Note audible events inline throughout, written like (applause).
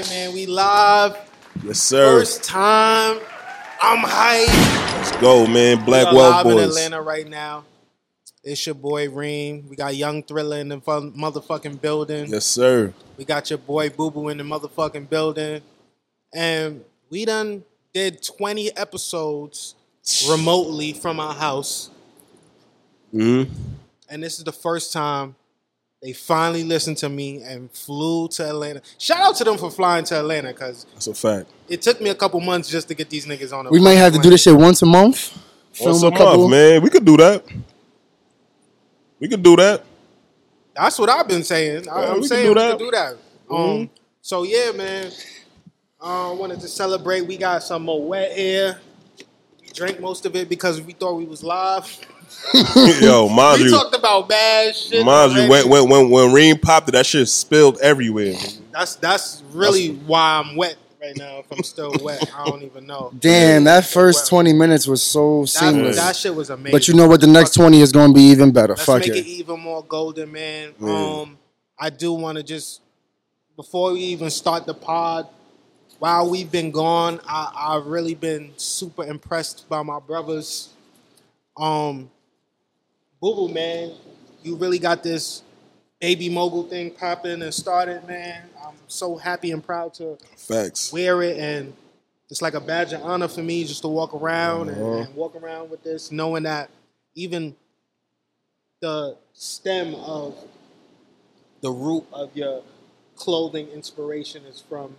right, man. We live. Yes, sir. First time. I'm hyped. Let's go, man. Black we live in Boys. Atlanta right now. It's your boy Reem. We got Young Thriller in the motherfucking building. Yes, sir. We got your boy Boo Boo in the motherfucking building. And we done did 20 episodes remotely from our house. hmm And this is the first time they finally listened to me and flew to Atlanta. Shout out to them for flying to Atlanta because That's a fact. it took me a couple months just to get these niggas on. We might have to do this shit once a month. Once Film a a couple. month, man. We could do that. We could do that. That's what I've been saying. I- Yeah, I'm we can saying do we could do that. Um, so yeah, man. I uh, wanted to celebrate. We got some more wet here. We drank most of it because we thought we was live. (laughs) Yo, mind we you, talked about bad shit. mind you, when when when when Reem popped it, that shit spilled everywhere. that's that's really why I'm wet right now. If I'm still wet, I don't even know. Damn, that first 20 minutes was so seamless. that shit was amazing. but you know what? The next 20 is going to be even better. Let's Fuck make it. it even more golden, man. Yeah. Um, I do want to just before we even start the pod. While we've been gone, I, I've really been super impressed by my brothers. Um, Boo Boo, man, you really got this baby mogul thing popping and started, man. I'm so happy and proud to Facts. wear it and it's like a badge of honor for me just to walk around and, Uh-huh. and walk around with this knowing that even the stem of the root of your clothing inspiration is from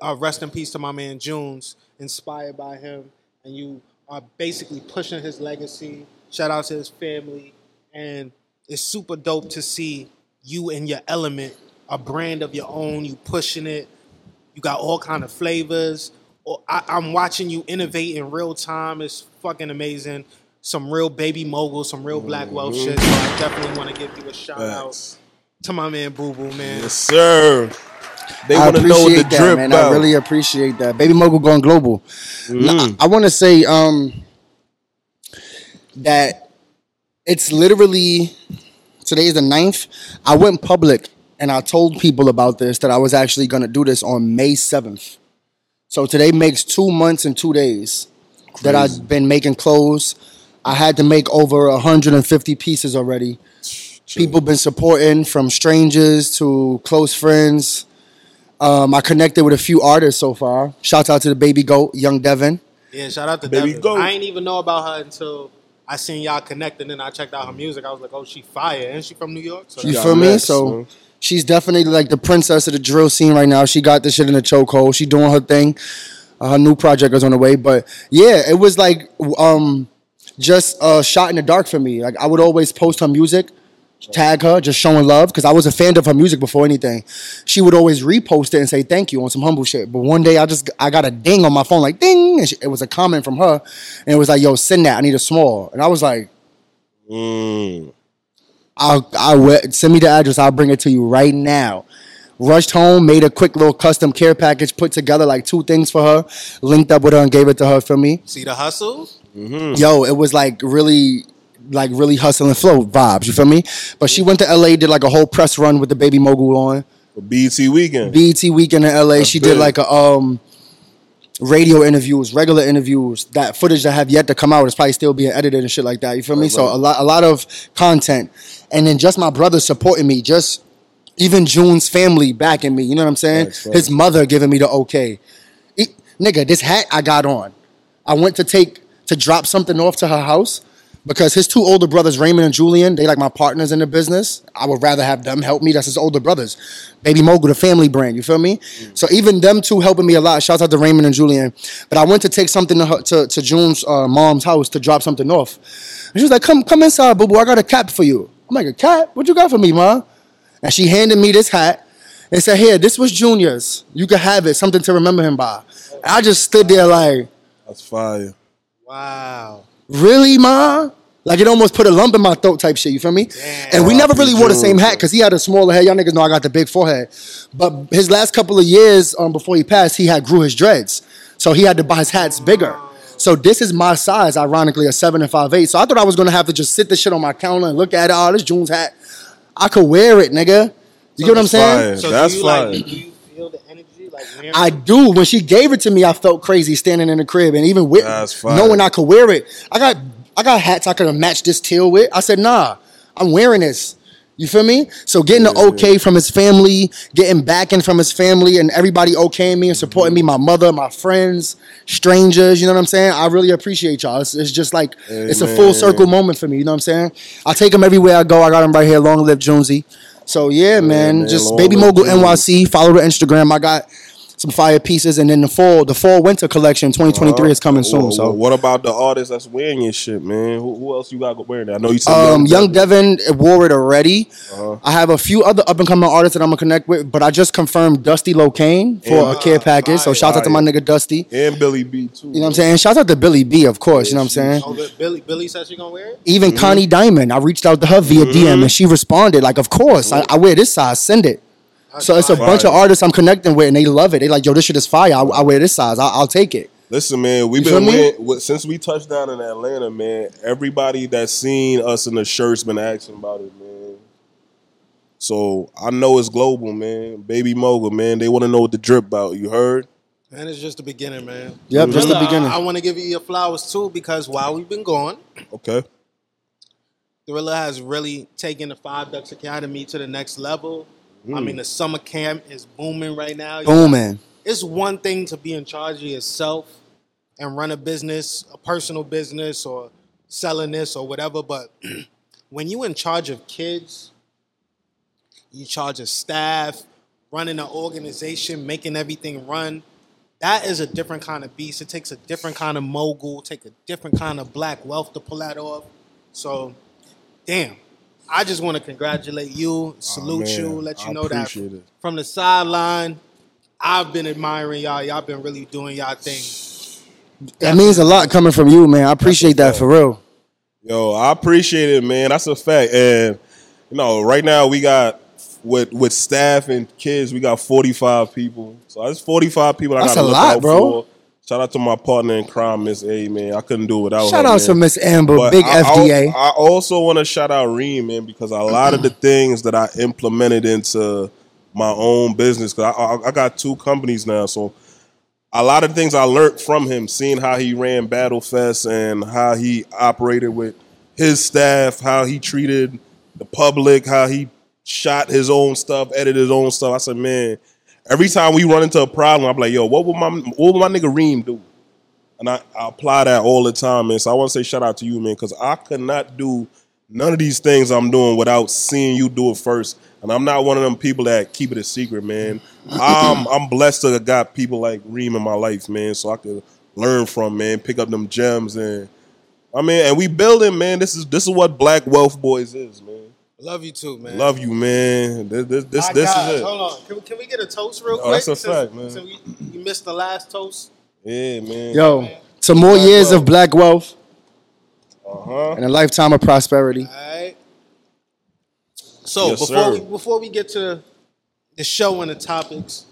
uh, rest in peace to my man Junes inspired by him and you are basically pushing his legacy shout out to his family and it's super dope to see you in your element a brand of your own you pushing it you got all kind of flavors. I, I'm watching you innovate in real time. It's fucking amazing. Some real baby mogul, some real black wealth shit. So I definitely want to give you a shout out to my man Boo Boo, man. Yes, sir. They I want to know what the appreciate that, drip man. about. I really appreciate that. Baby Mogul going global. Nah, I want to say um, that it's literally today is the 9th. I went public and I told people about this that I was actually going to do this on May 7th. So today makes two months and two days that I've been making clothes. I had to make over 150 pieces already. People been supporting from strangers to close friends. Um, I connected with a few artists so far. Shout out to the baby goat, Young Devyn. Yeah, shout out to Baby Devyn. Goat. I ain't even know about her until I seen y'all connect and then I checked out her music. I was like, oh, she fire. And she from New York? So You feel me? next, So she's definitely like the princess of the drill scene right now. She got this shit in the chokehold. She doing her thing. Uh, her new project is on the way. But yeah, it was like um, just a shot in the dark for me. Like I would always post her music, tag her, just showing love because I was a fan of her music before anything. She would always repost it and say thank you on some humble shit. But one day I just I got a ding on my phone like ding, and she, it was a comment from her, and it was like yo send that I need a small, and I was like. Mm. I'll, I'll send me the address. I'll bring it to you right now. Rushed home, made a quick little custom care package, put together like two things for her, linked up with her and gave it to her for me. see the hustle? Yo, it was like really, like really hustle and flow vibes. You feel me? But she went to LA, did like a whole press run with the baby mogul on. BT weekend. BET weekend in LA. That's she big. did like a um radio interviews, regular interviews. That footage that have yet to come out is probably still being edited and shit like that. You feel me? Right, So a lot a lot of content. And then just my brother supporting me, just even June's family backing me. You know what I'm saying? Facts. His mother giving me the okay. E- nigga, this hat I got on. I went to take to drop something off to her house because his two older brothers, Raymond and Julian, they like my partners in the business. I would rather have them help me. That's his older brothers. Baby Mogul, the family brand. You feel me? So even them two helping me a lot. Shouts out to Raymond and Julian. But I went to take something to her, to, to June's uh, mom's house to drop something off. And she was like, "Come, come inside, boo boo. I got a cap for you." I'm like, "A cap? What you got for me, ma?" And she handed me this hat and said, "Here, this was Junior's. You can have it. Something to remember him by." And I just stood there like. That's fire. Wow. really, ma? Like it almost put a lump in my throat type shit, you feel me? And we never really wore the same hat because he had a smaller head. Y'all niggas know I got the big forehead. But his last couple of years um, before he passed, he had grew his dreads. So he had to buy his hats bigger. So this is my size, ironically, a seven and five eight. So I thought I was gonna have to just sit this shit on my counter and look at it. Oh, this June's hat. I could wear it, nigga. You get what I'm saying? Fire. So That's do you like do you feel the energy Like I do. When she gave it to me, I felt crazy standing in the crib, and even with knowing I could wear it. I got I got hats I could have matched this teal with. I said, nah, I'm wearing this. You feel me? So getting the okay from his family, getting backing from his family, and everybody okaying me and supporting me, my mother, my friends, strangers. You know what I'm saying? I really appreciate y'all. It's, it's just like it's a full circle moment for me. You know what I'm saying? I take him everywhere I go. I got him right here. Long live Jonesy. So yeah, man, man, just long baby mogul NYC. Follow the Instagram. I got some fire pieces, and then the fall, the fall winter collection 2023 is coming soon. Wha- So what about the artists that's wearing your shit, man? Who, who else you got wearing that? I know you said Um, Young Devyn wore it already. Uh-huh. I have a few other up and coming artists that I'm gonna connect with, but I just confirmed Dusty Locane for Yeah. a care package. So shout out to my nigga Dusty. and Billy B too. You know what I'm saying? Shout out to Billy B, of course. You know what I'm saying? Oh, Billy, Billy said she gonna wear it. Even Mm-hmm. Connie Diamond, I reached out to her via DM and she responded like, "Of course, I, I wear this size. Send it." So it's a fire. bunch of artists I'm connecting with, and they love it. They like, "Yo, this shit is fire. I, I wear this size. I, I'll take it." Listen, man, we've You been feel me? wearing, with- since we touched down in Atlanta, man. Everybody that's seen us in the shirts been asking about it, man. So I know it's global, man. Baby mogul, man. They want to know what the drip about. You heard? And it's just the beginning, man. Yep, just the Thriller, beginning. I, want to give you your flowers too because while we've been gone, Okay. Thriller has really taken the Five Ducks Academy to the next level. I Mm. mean, the summer camp is booming right now. Booming. It's one thing to be in charge of yourself and run a business, a personal business, or selling this or whatever. But (clears throat) when you're in charge of kids, you charge of staff, running an organization, making everything run. That is a different kind of beast. It takes a different kind of mogul, take a different kind of black wealth to pull that off. So, damn. I just want to congratulate you, salute oh, man. you, let you I know that it. from the sideline, I've been admiring y'all. Y'all been really doing y'all thing. That means a lot coming from you, man. I appreciate that for real. Yo, I appreciate it, man. That's a fact. And you know, right now we got with with staff and kids, we got forty five people. So that's forty five people. I That's gotta a look lot, out bro. For. Shout out to my partner in crime, Miss A, man. I couldn't do it without Shout her. out to man. Miss Amber, But big I, I- FDA. I also want to shout out Reem, man, because a lot of the (clears throat) things that I implemented into my own business, because I, I, I got two companies now, so a lot of things I learned from him, seeing how he ran Battlefest and how he operated with his staff, how he treated the public, how he shot his own stuff, edited his own stuff. I said, man, every time we run into a problem, I'm like, yo, what would my what would my nigga Reem do? And I, I apply that all the time, man. So I want to say shout out to you, man, because I could not do none of these things I'm doing without seeing you do it first. And I'm not one of them people that keep it a secret, man. I'm (clears throat) I'm blessed to have got people like Reem in my life, man, so I could learn from, man, pick up them gems and I mean, and we building, man. This is this is what Black Wealth Boys is, man. Love you too, man. Love you, man. This this this, My this God, is it. Hold on. Can we, can we get a toast real Oh, quick? that's a Since- fact, man. since we, you missed the last toast. Yeah, man. Yo, some more Black years wealth. of black wealth Uh huh. and a lifetime of prosperity. All right. So Yes, before sir. we before we get to the show and the topics,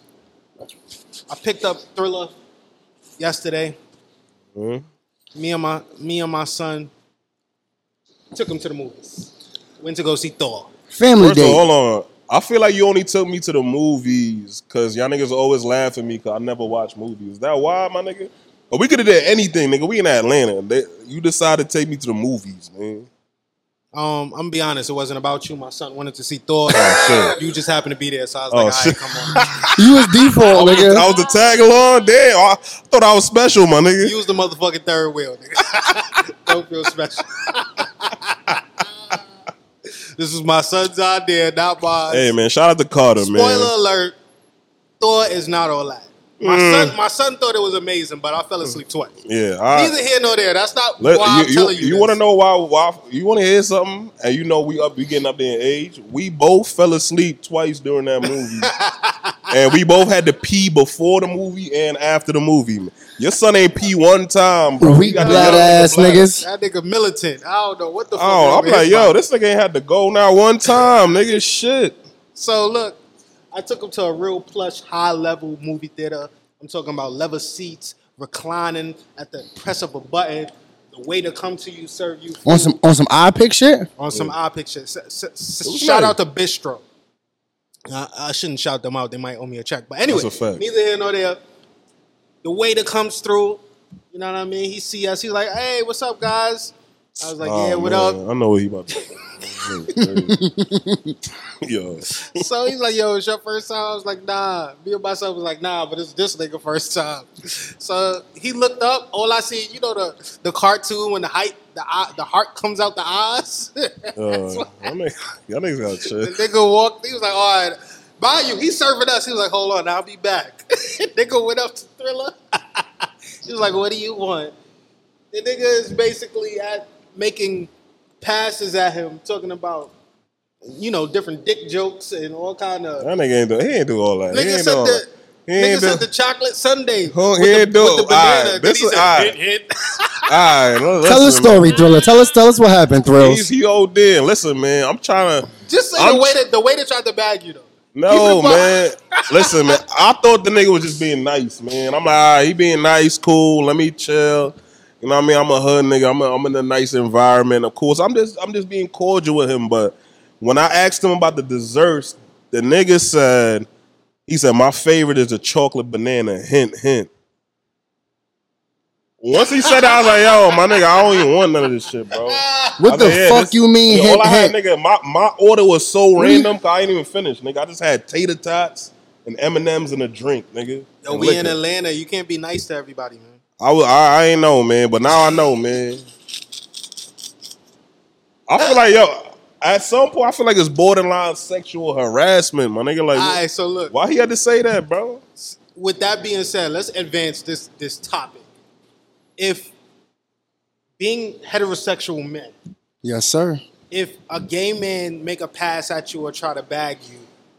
I picked up Thriller yesterday. Mhm. Me and my me and my son took him to the movies. Went to go see Thor. Family First of all, day. hold on. I feel like you only took me to the movies because y'all niggas always laugh at me because I never watch movies. Is that why, my nigga? But we could have did anything, nigga. We in Atlanta. They, you decided to take me to the movies, man. Um, I'm gonna be honest, it wasn't about you. My son wanted to see Thor. Oh, shit. You just happened to be there, so I was Oh, like, all right, shit. come on. (laughs) You was default, nigga. I nigga. was the tag along. Damn, I thought I was special, my nigga. You was the motherfucking third wheel, nigga. (laughs) Don't feel special. This is my son's idea, not mine. Hey, man, shout out to Carter, Spoiler man. Mm. alert: Thor is not all that. My son, my son thought it was amazing, but I fell asleep twice. Yeah, I, Neither here nor there. That's not Let- why I'm you telling you, you. want to know why? Why you want to hear something? And you know we up, we getting up there in age. We both fell asleep twice during that movie, (laughs) and we both had to pee before the movie and after the movie. Your son ain't pee one time, bro. Weak got the blood ass bladder. niggas. That nigga militant. I don't know what the oh, fuck. Oh, wrong I'm like, yo, body. this nigga ain't had to go now one time, nigga. Shit. So look, I took him to a real plush, high level movie theater. I'm talking about leather seats, reclining at the press of a button. The waiter come to you, serve you On some on some eye pick shit. on some eye picture. S- s- s- shout nice. out to Bistro. I, I shouldn't shout them out; they might owe me a check. But anyway, That's a fact. neither here nor there. The waiter comes through. You know what I mean? He see us. He's like, "Hey, what's up, guys?" I was like, Oh, "Yeah, what man, up?" I know what he about to (laughs) Yo, So he's like, "Yo, it's your first time." I was like, "Nah." Me and myself was like, "Nah," but it's this nigga first time. So he looked up. All I see, you know, the the cartoon when the height, the eye, the heart comes out the eyes. (laughs) uh, y'all niggas y'all niggas gotta The nigga walked. He was like, "All right, bye you." He's serving us. He was like, "Hold on, I'll be back." (laughs) nigga went up to Thriller. (laughs) he was like, "What do you want?" The nigga is basically at making passes at him, talking about you know different dick jokes and all kind of. That nigga ain't do. He ain't do all that. he Nigga ain't said do all the that. He nigga ain't do. said the chocolate sundae. Huh, with he the, ain't do with the it. banana. Alright, this is- said, alright. hit, hit. (laughs) (laughs) all right, li- Tell us listen, story, Thriller. Tell us, tell us what happened, Man. Thrills. He's he OD. Listen, man. I'm trying to. Just say I'm the way that the way they tried to bag you though. No, man. (laughs) Listen, man. I thought the nigga was just being nice, man. I'm like, all right, he being nice, cool. Let me chill. You know what I mean? I'm a hood nigga. I'm, a, I'm in a nice environment. Of course, I'm just I'm just being cordial with him. But when I asked him about the desserts, the nigga said, he said, my favorite is the chocolate banana. Hint, hint. Once he said that, I was like, yo, my nigga, I don't even want none of this shit, bro. I What the said, yeah, fuck this- you mean? Yo, hint, all I had, hint? nigga, my, my order was so do you- random, cause I ain't even finished, nigga. I just had tater tots and M and M's and a drink, nigga. Yo, and we in. Atlanta. You can't be nice to everybody, man. I, was, I I ain't know, man, but now I know, man. I feel like yo, at some point, I feel like it's borderline sexual harassment, my nigga. Like, All right, so look. why he had to say that, bro? with that being said, let's advance this this topic. If being heterosexual men, Yes, sir. if a gay man make a pass at you or try to bag you,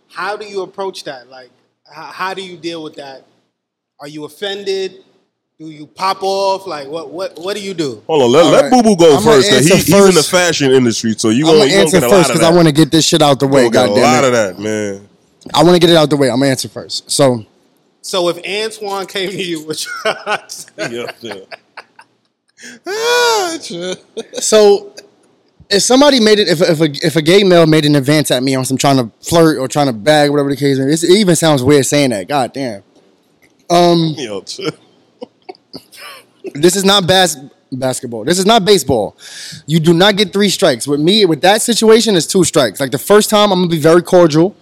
how do you approach that? Like, how, how do you deal with that? Are you offended? Do you pop off? Like, what what what do you do? Hold on, let, All let right. Boo Boo go I'ma first, he, answer he's in the fashion industry, so you I'm gonna, gonna you gonna answer get first because. I want to get this shit out the way. You gonna a God lot damn of that, man. I want to get it out the way. I'm gonna answer first. So So if Antoine came to you, which yeah, yeah. Ah. So, if somebody made it, if if a, if a gay male made an advance at me on some trying to flirt or trying to bag, whatever the case is, it even sounds weird saying that. God damn. Yo, chill. This is not bas- basketball. This is not baseball. You do not get three strikes. With me, with that situation, it's two strikes. Like the first time, I'm gonna be very cordial,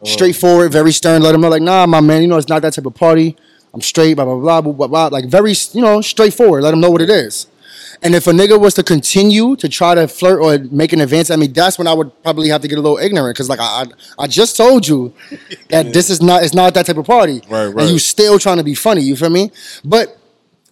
oh. straightforward, very stern. Let them know, like, nah, my man, you know, it's not that type of party. I'm straight, blah blah blah blah blah. blah. Like very, you know, straightforward. Let them know what it is. And if a nigga was to continue to try to flirt or make an advance at me, that's when I would probably have to get a little ignorant because, like, I, I I just told you that (laughs) this is not it's not that type of party, Right, And you still trying to be funny. You feel me? But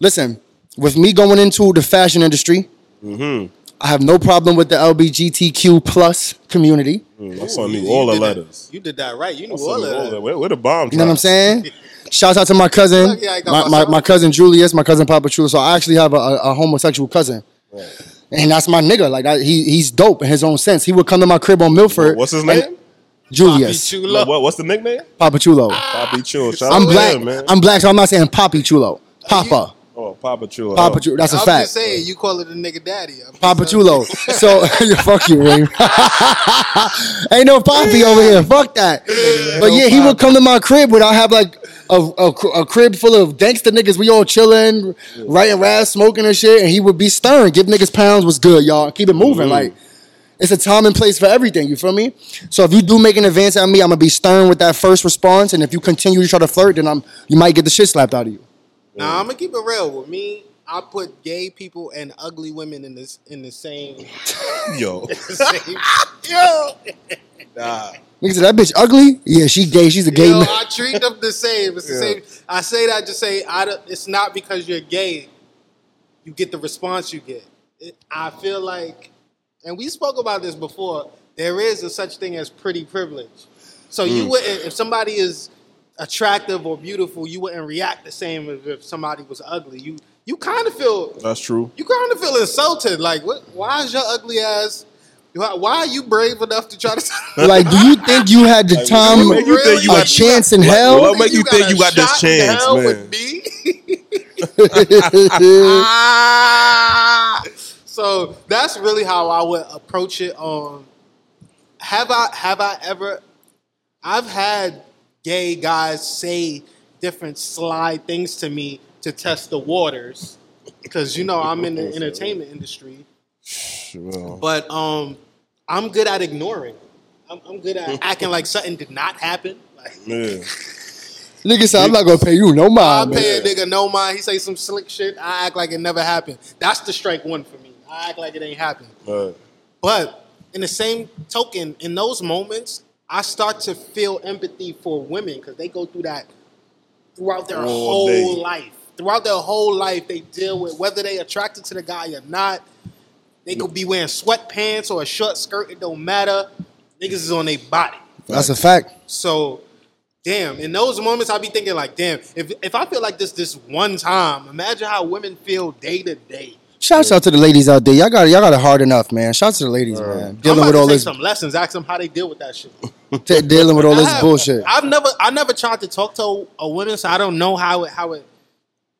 listen, with me going into the fashion industry, Mm-hmm. I have no problem with the LGBTQ plus community. My son You- knew all the did that- letters. You did that right. You knew My son all knew of all that. that. Where, where the bomb You know what I'm saying? (laughs) Shouts out to my cousin, yeah, my, my my, cousin Julius, my cousin Papa Chulo. So I actually have a, a, a homosexual cousin. And that's my nigga. Like that, he he's dope in his own sense. He would come to my crib on Milford. What's his name? Julius. Papi Chulo. What, what's the nickname? Papa Chulo. Poppy Chulo. Shout I'm out black. him, man. I'm black, so I'm not saying Poppy Chulo. Papa. Oh, Papa Chulo. Papa. Chulo. That's a I'm fact. just saying, you call it a nigga daddy. I'm just Papa saying. Chulo. (laughs) So (laughs) fuck you, Reem. (laughs) Ain't no Poppy over here. Fuck that. But yeah, he would come to my crib when I have like a, a, a crib full of gangster niggas. We all chilling, writing raps, smoking and shit. And he would be stern, give niggas pounds. Was good, y'all. Keep it moving. Mm-hmm. Like it's a time and place for everything. You feel me? So if you do make an advance at me, I'm gonna be stern with that first response. And if you continue to try to flirt, then I'm you might get the shit slapped out of you. Nah, I'm gonna keep it real. With me, I put gay people and ugly women in this in the same. (laughs) Yo. (laughs) same (laughs) yo, Nah. Niggas say that bitch ugly. Yeah, she gay. She's a gay yo, man. I treat them the same. It's the Yeah. same. I say that to say I don't, it's not because you're gay, you get the response you get. It, I feel like, and we spoke about this before. There is a such thing as pretty privilege. So you mm. wouldn't, if somebody is attractive or beautiful, you wouldn't react the same as if somebody was ugly. You you kind of feel That's true. you kind of feel insulted. Like, what? Why is your ugly ass? Why, why are you brave enough to try to? (laughs) Like, do you think you had the Like, time, what you think you a chance in Like, hell? what make you think you a got this chance, man? With me? (laughs) (laughs) so that's really how I would approach it. Um, have I have I ever I've had gay guys say different sly things to me to test the waters because you know I'm in the entertainment industry. Well, But um, I'm good at ignoring. I'm, I'm good at (laughs) acting like something did not happen. Like, yeah. Nigga said, I'm not gonna pay you no mind. man." pay a nigga no mind. He say some slick shit. I act like it never happened. That's the strike one for me. I act like it ain't happened. Right. But in the same token, in those moments, I start to feel empathy for women because they go through that throughout their All whole day. life. Throughout their whole life, they deal with whether they attracted to the guy or not. They could be wearing sweatpants or a short skirt. It don't matter. Niggas is on their body. That's a fact. So, damn. In those moments, I be thinking like, damn. If if I feel like this this one time, imagine how women feel day to day. Shouts out to the ladies out there. Y'all got y'all got it hard enough, man. Shouts to the ladies, man. I'm Dealing about with to all take this, some lessons. Ask them how they deal with that shit. (laughs) t- dealing with all this have- bullshit. I've never, I never tried to talk to a, a woman, so I don't know how it, how it.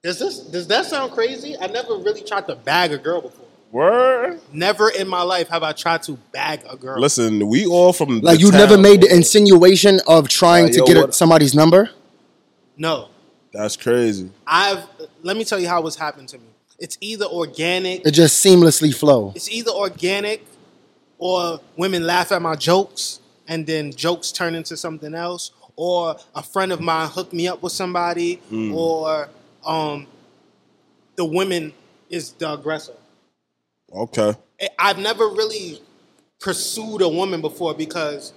Does this, does that sound crazy? I never really tried to bag a girl before. Word. Never in my life have I tried to bag a girl. Listen, we all from Like the you never made the insinuation of trying Like, to yo, get a, somebody's number. No, That's crazy. I've. Let me tell you how it's happened to me. It's either organic. It just seamlessly flow. It's either organic, or women laugh at my jokes, and then jokes turn into something else. Or a friend of mine hooked me up with somebody, or um, the women is the aggressor. Okay. I- I've never really pursued a woman before because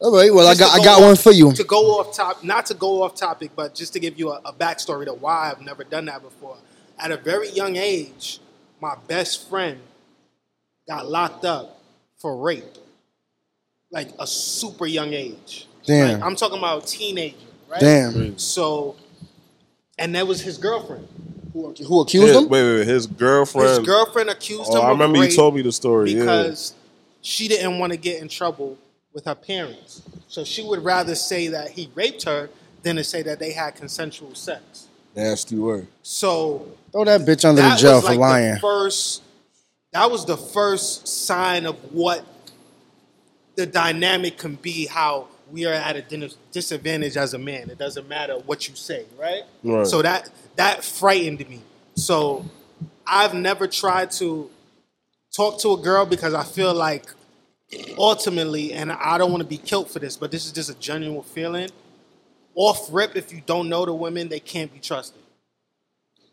All right, well I just to got I got off- one for you. To go off top, not to go off topic, but just to give you a, a backstory to why I've never done that before. At a very young age, my best friend got locked up for rape, like a super young age. Damn. Like, I'm talking about teenager, right? Damn. So, and that was his girlfriend. Who, who accused His, him? wait, wait, wait. His girlfriend. His girlfriend accused oh, him I remember you told me the story. because she didn't want to get in trouble with her parents. So she would rather say that he raped her than to say that they had consensual sex. Nasty word. So Throw that bitch under the jail was for like lying. the first. That was the first sign of what the dynamic can be. How we are at a disadvantage as a man. It doesn't matter what you say, right? Right. So that that frightened me. So I've never tried to talk to a girl because I feel like ultimately, and I don't want to be killed for this, but this is just a genuine feeling. Off rip, if you don't know the women, they can't be trusted.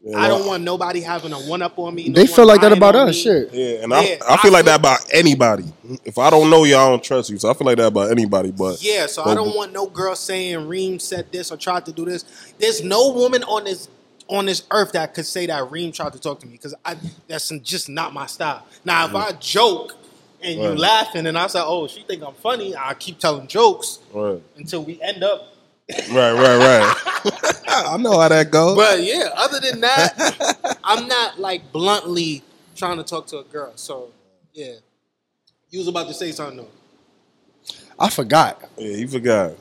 Yeah, I don't want nobody having a one up on me. no They feel like that about us. me. Shit. Yeah, and I, Yeah, I feel like that about anybody. If I don't know you, I don't trust you. So I feel like that about anybody. But Yeah, so but- I don't want no girl saying Reem said this or tried to do this. There's no woman on this on this earth that could say that Reem tried to talk to me because I that's just not my style. Now, if mm. I joke and you Right. laughing and I say, "Oh, she think I'm funny," I keep telling jokes Right, until we end up. Right, right, right. (laughs) I know how that goes. But yeah, other than that, (laughs) I'm not like bluntly trying to talk to a girl. So yeah, you was about to say something though. I forgot. yeah, you forgot.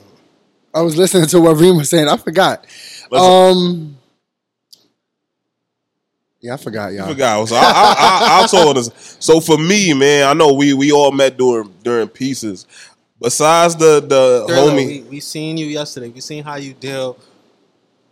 I was listening to what Reem was saying. I forgot. Listen. Um. Yeah, I forgot, You y'all. forgot. So I, I, I, I'll talk on this. So for me, man, I know we we all met during during pieces. Besides the the homie, we, we seen you yesterday. We seen how you deal.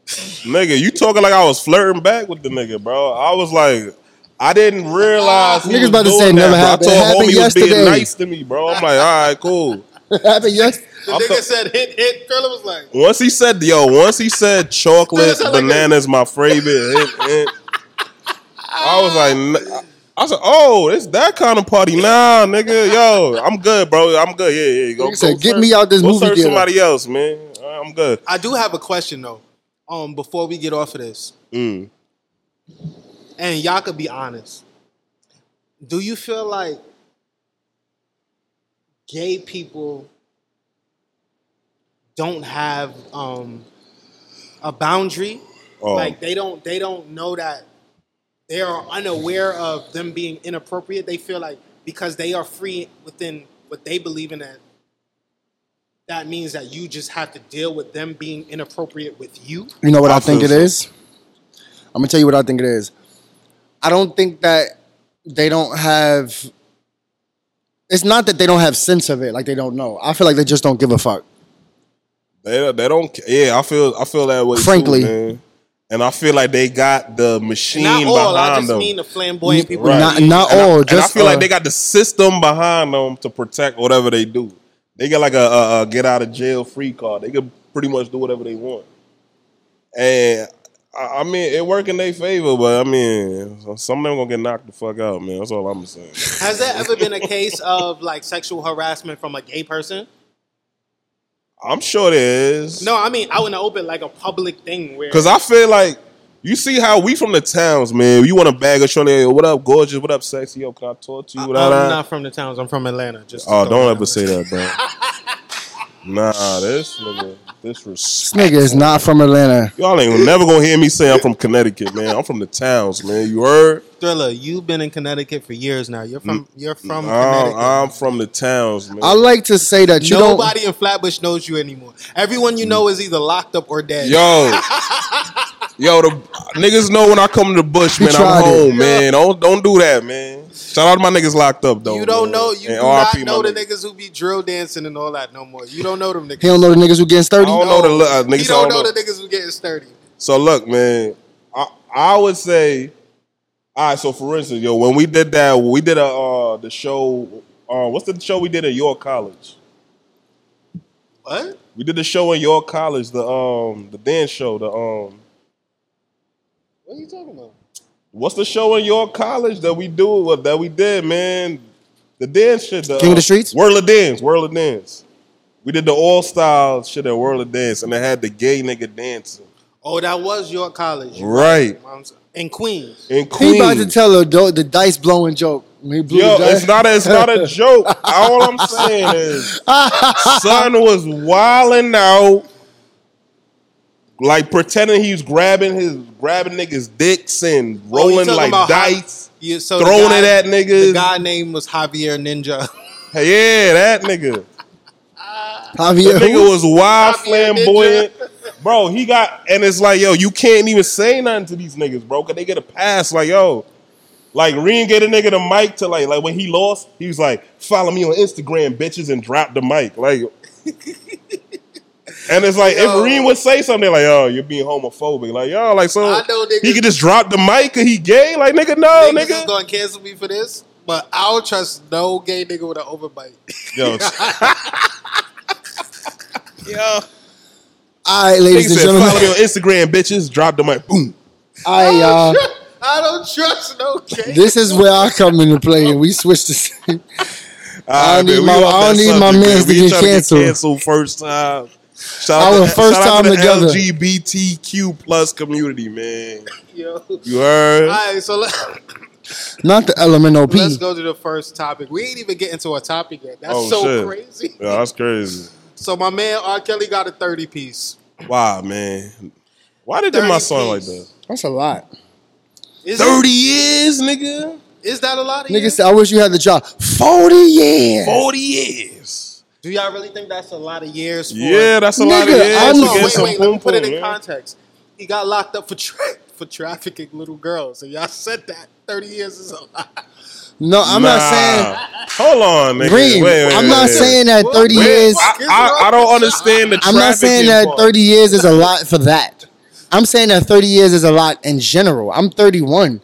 nigga, you talking like I was flirting back with the nigga, bro. I was like, I didn't realize he Niggas was about to say that, never bro. happened. It I told happened homie he was being yesterday. nice to me, bro. I'm like, all right, cool. (laughs) happened yes. The I nigga thought- said hit hit. Thriller was like, Once he said, yo, once he said chocolate That sound like bananas, my favorite. hit, hit, I was like, n- I said, oh, it's that kind of party now, nigga. Yo, I'm good, bro. I'm good. Yeah, yeah. Go, Nigga said, "Get search- me out this go movie search theater." somebody else, man. I'm good. I do have a question though. Um, before we get off of this, Mm. and y'all could be honest. Do you feel like gay people don't have um, a boundary? Oh, Like they don't they don't know that they are unaware of them being inappropriate. They feel like because they are free within what they believe in that that means that you just have to deal with them being inappropriate with you. You know what I, I think feel it so. is? I'm gonna tell you what I think it is. I don't think that they don't have It's not that they don't have sense of it, like they don't know. I feel like they just don't give a fuck. They they don't. Yeah, I feel I feel that way. Frankly. too, man. And I feel like they got the machine Not all. I just them. mean the flamboyant people. Right. Not, not and I, all. and just I feel uh, like they got the system behind them to protect whatever they do. They got like a, a, a get out of jail free card. They can pretty much do whatever they want. And I, I mean, it work in their favor, but I mean, some of them gonna get knocked the fuck out, man. That's all I'm saying. Has there ever been a case of like sexual harassment from a gay person? I'm sure there is. No, I mean out in the open, like a public thing where. Because I feel like you see how we from the towns, man. You want to bag a shorty, yo, what up, gorgeous? What up, sexy? Yo, can I talk to you? I, am not from the towns. I'm from Atlanta. Just Oh, don't ever say that, bro. (laughs) nah, this nigga, this disrespect. nigga is not from Atlanta. Y'all ain't never gonna hear me say I'm from Connecticut, man. I'm from the towns, man. You heard? Thriller, you've been in Connecticut for years now. You're from. You're from I'm, Connecticut. I'm from the towns, man. I like to say that you don't. Nobody in Flatbush knows you anymore. Everyone you mm. know is either locked up or dead. Yo, (laughs) yo, the niggas know when I come to the bush, man. I'm tried it. home, man. Don't don't do that, man. Shout out to my niggas locked up though. you don't know. You And do not RIP, know the niggas who be drill dancing and all that no more. You don't know them niggas. he don't know the niggas who getting I sturdy. don't know the uh, niggas. He don't I know, know. the niggas who getting sturdy. So look, man, I, I would say, all right. So for instance, yo, when we did that, we did a uh, the show. Uh, what's the show we did at York College? What? We did the show in York College, the um the dance show. The um What are you talking about? What's the show in your College that we do that we did, man? The dance shit. The, King of the uh, Streets? World of Dance. World of Dance. We did the all style shit at World of Dance, and they had the gay nigga dancing. Oh, that was your college, Right in Queens. in Queens. He about to tell a do- the dice blowing joke. He blew Yo, it's not a, it's not a (laughs) joke. All I'm saying is, (laughs) son was wilding out, like pretending he was grabbing his grabbing niggas' dicks and Oh, rolling talking like about how- dice, You, so throwing guy- it at niggas. The niggas. guy name was Javier Ninja. (laughs) yeah, that nigga. Javier, That nigga was wild, Javier flamboyant. (laughs) Bro, he got, and it's like, yo, you can't even say nothing to these niggas, bro, because they get a pass. Like, yo, like Reem gave a nigga the mic to like, like when he lost, he was like, follow me on Instagram, bitches, and drop the mic. Like, and it's like, Yo. if Reem would say something like, oh, you're being homophobic, like, yo, like, so I know niggas- he could just drop the mic and he gay? Like, nigga, no, Niggas is nigga. going to cancel me for this, but I don't trust no gay nigga with an overbite. Yo, (laughs) yo. All right, ladies and said, follow me on. Instagram, bitches, drop the mic, boom. I uh, (laughs) I don't trust no gay. this is where I come into play, and we switch to. (laughs) I don't need we my- I don't need my subject, mans man. to get tryna canceled. canceled first time. Shout Our out to, first shout out time to the together. LGBTQ plus community, man. Yo. You heard? All right, so let's. Not the elemental P. (laughs) let's go to the first topic. We ain't even getting to a topic yet. That's Oh, so shit. crazy. Yeah, that's crazy. So my man R. Kelly got a 30 piece. Wow, man. Why did they my 30 son like that? That's a lot. Is, Thirty years, nigga. Is that a lot of Nigga years? said, I wish you had the job. 40 years. Forty years. Do y'all really think that's a lot of years for Yeah, that's a Nigga, lot of years. I'm- to Hold wait, some wait, let me put it in man. context. He got locked up for tra- for trafficking little girls. And y'all said that 30 years is a lot. No, I'm Nah. not saying. Hold on, nigga. Green, Wait, wait, I'm wait, not wait. saying that 30 Wait, years. I, I, I don't understand the I'm not saying that 30 years is a lot for that. I'm saying that 30 years is a lot in general. I'm 31.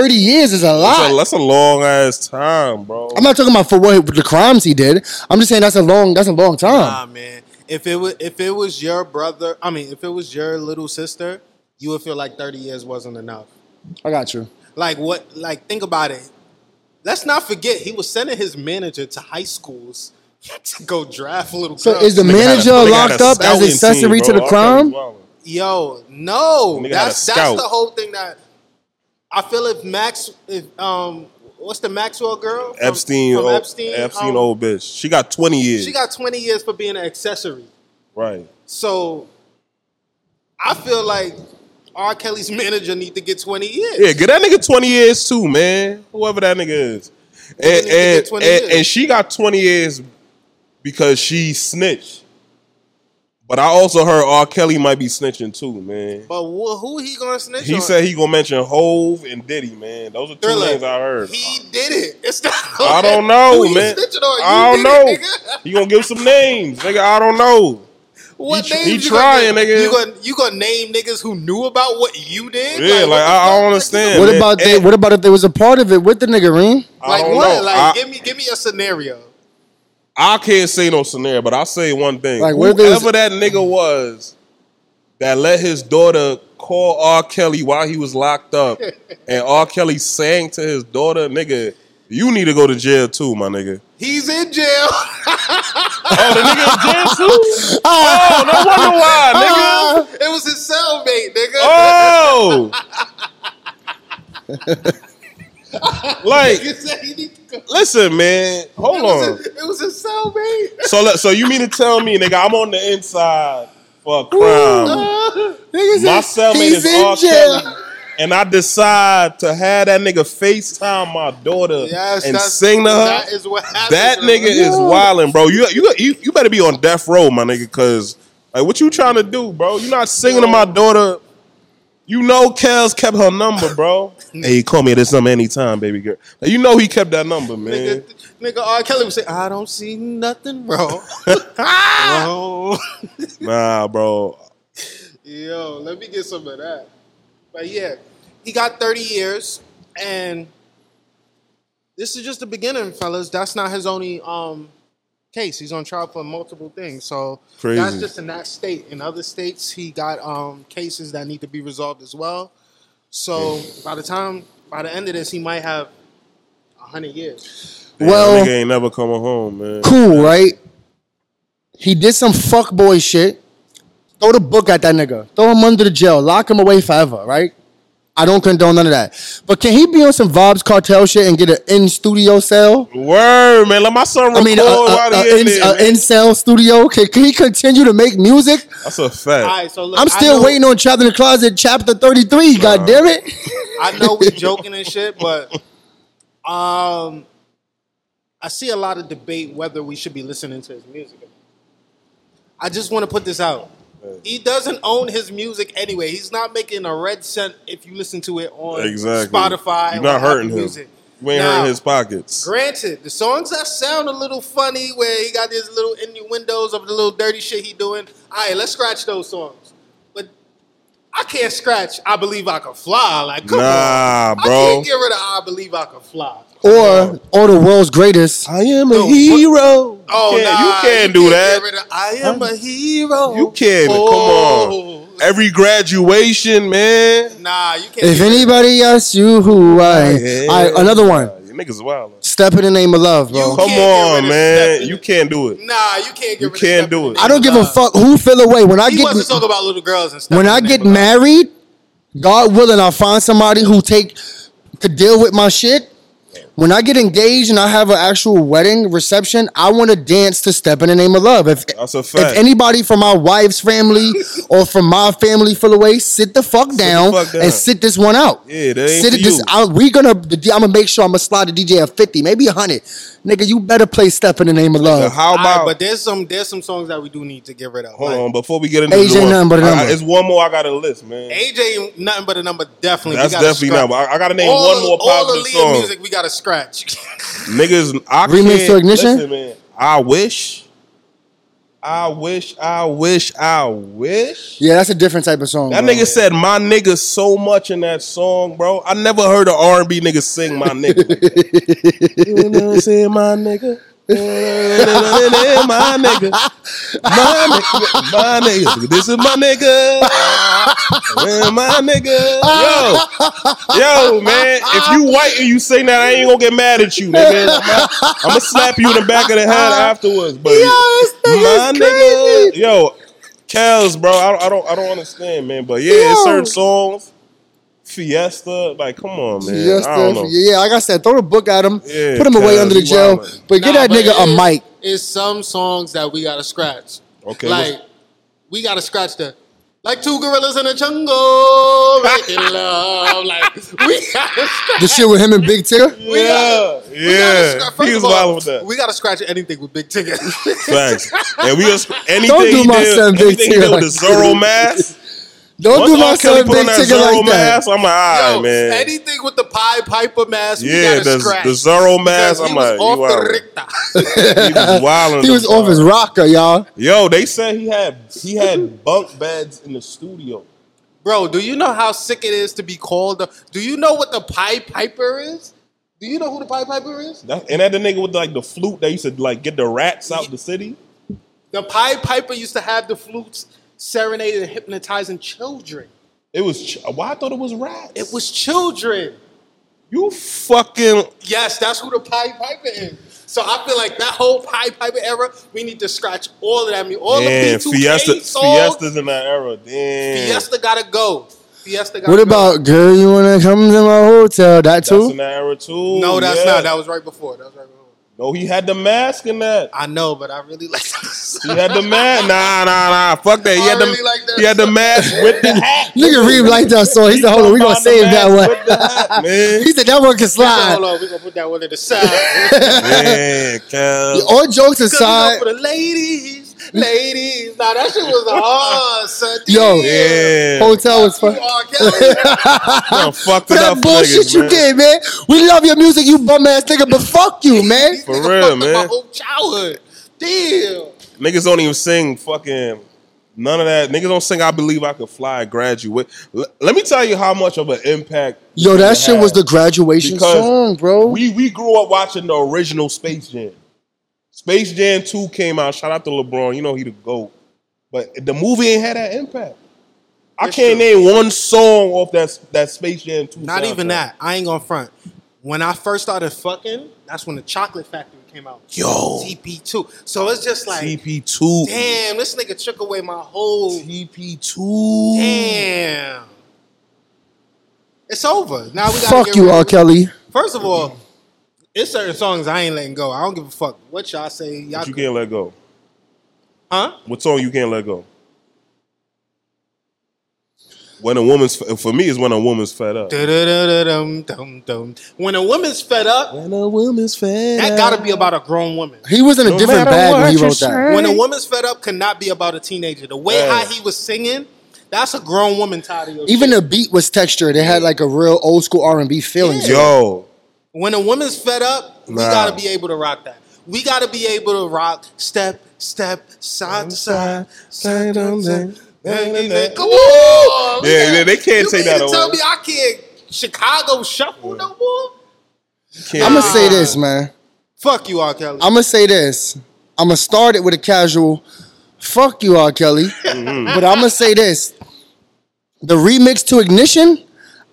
30 years is a That's lot. a, that's a long ass time, bro. I'm not talking about for what the crimes he did. I'm just saying that's a long that's a long time. Nah, man. If it was if it was your brother, I mean, if it was your little sister, you would feel like 30 years wasn't enough. I got you. Like what? Like think about it. Let's not forget he was sending his manager to high schools (laughs) to go draft a little So girls. is the Nigga had a- manager locked up as accessory team, to the crime? Yo, no, Nigga that's that's the whole thing that I feel. If Max, if um, what's the Maxwell girl? From- Epstein, from old, Epstein, Epstein, um, old bitch. She got twenty years. She got 20 years for being an accessory. right. So I feel like R. Kelly's (laughs) manager need to get 20 years. Yeah, get that nigga twenty years too, man. Whoever that nigga is, and need to get and, and, and she got twenty years because she snitched. But I also heard R. Kelly might be snitching too, man. But wh- who he gonna snitch He on? said he gonna mention Hove and Diddy, man. Those are two Thriller. names I heard. He did it. It's not. I don't know, Who man. snitching on? I don't know. It. He gonna give some names, nigga. I don't know. What He tr- names he you trying, gonna, nigga. You gonna you gonna name niggas who knew about what you did? Yeah, like, what the I- I don't understand. What man. about they, what about if there was a part of it with the nigga Reem? I Like don't what? know. Like I, give me give me a scenario. I can't say no scenario, but I'll say one thing. Like, Whoever that nigga was that let his daughter call R. Kelly while he was locked up, (laughs) and R. Kelly sang to his daughter, nigga, you need to go to jail too, my nigga. He's in jail. (laughs) Oh, the nigga in jail too? (laughs) Ah. Oh, no wonder why, ah. nigga. it was his cellmate, nigga. Oh. (laughs) like, Nigga said he need to go. listen, man. Hold It on. his, it was his cellmate. So, so you mean to tell me, nigga, I'm on the inside for a crime? My cellmate is in R. jail. Kelly. And I decide to have that nigga FaceTime my daughter Yes, and sing to her. That is what. That nigga is wildin', bro. You, you you you better be on death row, my nigga, cause like what you trying to do, bro? You not singing to my daughter. You know Kels kept her number, bro. (laughs) hey, call me at this number anytime, baby girl. Like, you know he kept that number, man. Nigga, nigga R. Kelly would say, I don't see nothing, bro. (laughs) (laughs) bro. Nah, bro. Yo, let me get some of that. But yeah, he got 30 years, and this is just the beginning, fellas. That's not his only um case. He's on trial for multiple things. So Crazy. that's just in that state. In other states, he got um cases that need to be resolved as well. So by the time, by the end of this, he might have hundred years. Damn, Well- nigga ain't never coming home, man. Cool, right? He did some fuckboy shit. Throw the book at that nigga. Throw him under the jail. Lock him away forever, right? I don't condone none of that. But can he be on some Vybz Kartel shit and get an in studio cell? Word, man. Let my son record I mean, a, while a, a, in in, there, uh, a in cell studio. Can, can he continue to make music? That's a fact. All right, so look, I'm still know- waiting on Trapped in the Closet chapter 33. God damn it. I know we joking and shit, but um, I see a lot of debate whether we should be listening to his music. I just want to put this out. He doesn't own his music anyway. He's not making a red cent if you listen to it on Exactly. Spotify. You're not hurting him. Music. You ain't Now, hurting his pockets. Granted, the songs that sound a little funny, where he got these little innuendos of the little dirty shit he doing. All right, let's scratch those songs. But I can't scratch. I believe I can fly. Like, come Nah, on, bro. I can't get rid of I believe I can fly. Or, or the world's greatest. I am a hero. Oh, you can't, nah, you can't do that. of I am a hero. You can't. Oh. Come on. Every graduation, man. Nah, you can't. If get rid of- anybody asks you who I, Yeah. I another one. You niggas wild. Step in the name of love, bro. You Come can't get rid on, man. Stephen. You can't do it. Nah, you can't get You rid can't Stephen do it. I don't give a fuck who feel away when I He get wants to talk about little girls and stuff. when I get name of love. married. God willing, I'll find somebody who take could deal with my shit. When I get engaged and I have an actual wedding reception, I want to dance to "Step in the Name of Love." If That's a fact. if anybody from my wife's family (laughs) or from my family feel away, sit the fuck down, fuck down. and sit this one out. Yeah, that ain't sit for it this. you. I, we gonna. I'm gonna make sure I'm gonna slide the DJ a fifty, maybe a hundred. Nigga, you better play "Step in the Name of Love." How All right, about? but there's some there's some songs that we do need to get rid of. hold Like, on, before we get into AJ the one, nothing but a number. it's one more I got to list, man. AJ, nothing but a number. Definitely, That's we definitely scratch. number. I, I got to name all, one more all the positive Aaliyah song. music we got to scratch. Niggas, I Remix can't, to Ignition? Listen, man. I wish. I wish. I wish. I wish. yeah, that's a different type of song. That bro. nigga said my nigga so much in that song, bro. I never heard an R and B nigga sing my nigga. (laughs) you know, say my nigga. My nigga, my nigga, my nigga. This is my nigga, my nigga. Yo, yo, man. If you white and you sing that, I ain't gonna get mad at you, nigga. I'm gonna slap you in the back of the head afterwards. But this my nigga's nigga, crazy. yo, Kels, bro. I, I don't, I don't understand, man. But yeah, it's Yo. certain songs. Fiesta, like, come on, man. Yes, I don't know. yeah, like I said, throw the book at him, Yeah, put him away under the jail, wildin'. but get that but nigga a mic. It's some songs that we got to scratch. Okay, like we got to scratch the Like two gorillas in a jungle making (laughs) love. Like we gotta scratch. The shit with him and Big Tigger. We gotta, we yeah. gotta scratch. First He was of all, wild with that. We gotta scratch anything with Big Tigger. Facts. And we (laughs) anything Don't do he my did, son Big anything he Tigger did with the Zorro mask. Don't Once do my R. Kelly son put on Big that Zorro like that. mask, I'm like, all Yo, man. anything with the Pie Piper mask, we Yeah, gotta the, scratch. the Zorro mask, I'm (laughs) he was like, off you the wild. He was wild. He was off his rocker, y'all. Yo, they said he had he had bunk beds in the studio. Bro, do you know how sick it is to be called? The, do you know what the Pie Piper is? Do you know who the Pie Piper is? That, and that the nigga with like the flute that used to like get the rats out the city. The Pie Piper used to have the flutes serenading and hypnotizing children. It was ch- why I thought it was rats. It was children. you fucking Yes, that's who the Pied Piper is. So I feel like that whole Pied Piper era, we need to scratch all of that. I mean, all damn the B2K Fiesta. songs, Fiesta's in that era. Damn. Fiesta gotta go. Fiesta gotta What go. about girl? You wanna come to my hotel? That too. That's in too. that era too. No, that's yeah. not. That was right before. That was right before. No, he had the mask in that. I know, but I really like He had the mask. Nah, nah, nah. Fuck that. He I had the really like that he had the mask with the hat. (laughs) Nigga Reem like that song. He said, "Hold on, we gonna save that one." hat, (laughs) man. He said that one can slide. Hold on, we're gonna put that one to the side. (laughs) Man, Cal. All jokes aside, for the ladies, ladies. Nah, that shit was (laughs) hard, son. Yo. Yeah. hotel was fun. You R. (laughs) Fucked it that up bullshit niggas, you man. did, man. We love your music, you bum ass nigga, but fuck you, man. (laughs) For real, fucked up man. My whole childhood. Damn. Niggas don't even sing fucking none of that. Niggas don't sing I Believe I Could Fly, graduate. L- let me tell you how much of an impact. Yo, that it shit was the graduation Because song, bro. We we grew up watching the original Space Jam. Space Jam 2 came out. Shout out to LeBron. You know he the GOAT. But the movie ain't had that impact. I It's can't true. name one song off that that Space Jam 2. Not even that. I ain't gonna front. When I first started fucking, that's when the Chocolate Factory came out. Yo. TP2. So it's just like, TP2. damn, this nigga took away my whole. TP2. Damn. It's over. Now we gotta Fuck get you, rid R. Kelly. First of all, it's certain songs I ain't letting go. I don't give a fuck what y'all say. Y'all, But you can't let go. huh? What song you can't let go? When a woman's for me is when a woman's fed up. When a woman's fed up, When a woman's fed up. that gotta be about a grown woman. He was in a No different bag when he wrote that. When a woman's fed up cannot be about a teenager. The way Yeah. how he was singing, that's a grown woman tired of your Even shit. the beat was textured. It had like a real old school R and B feeling. to it. Yo, When a woman's fed up, we Nah. gotta be able to rock that. We gotta be able to rock step, step, side to side, side to side. Come on, Yeah, they- they can't you take mean that to Tell me I can't Chicago shuffle no more. I'm gonna say this, man. Fuck you, R. Kelly. I'm gonna say this. I'm gonna start it with a casual. Fuck you, R. Kelly. Mm-hmm. But I'm gonna say this. The remix to Ignition.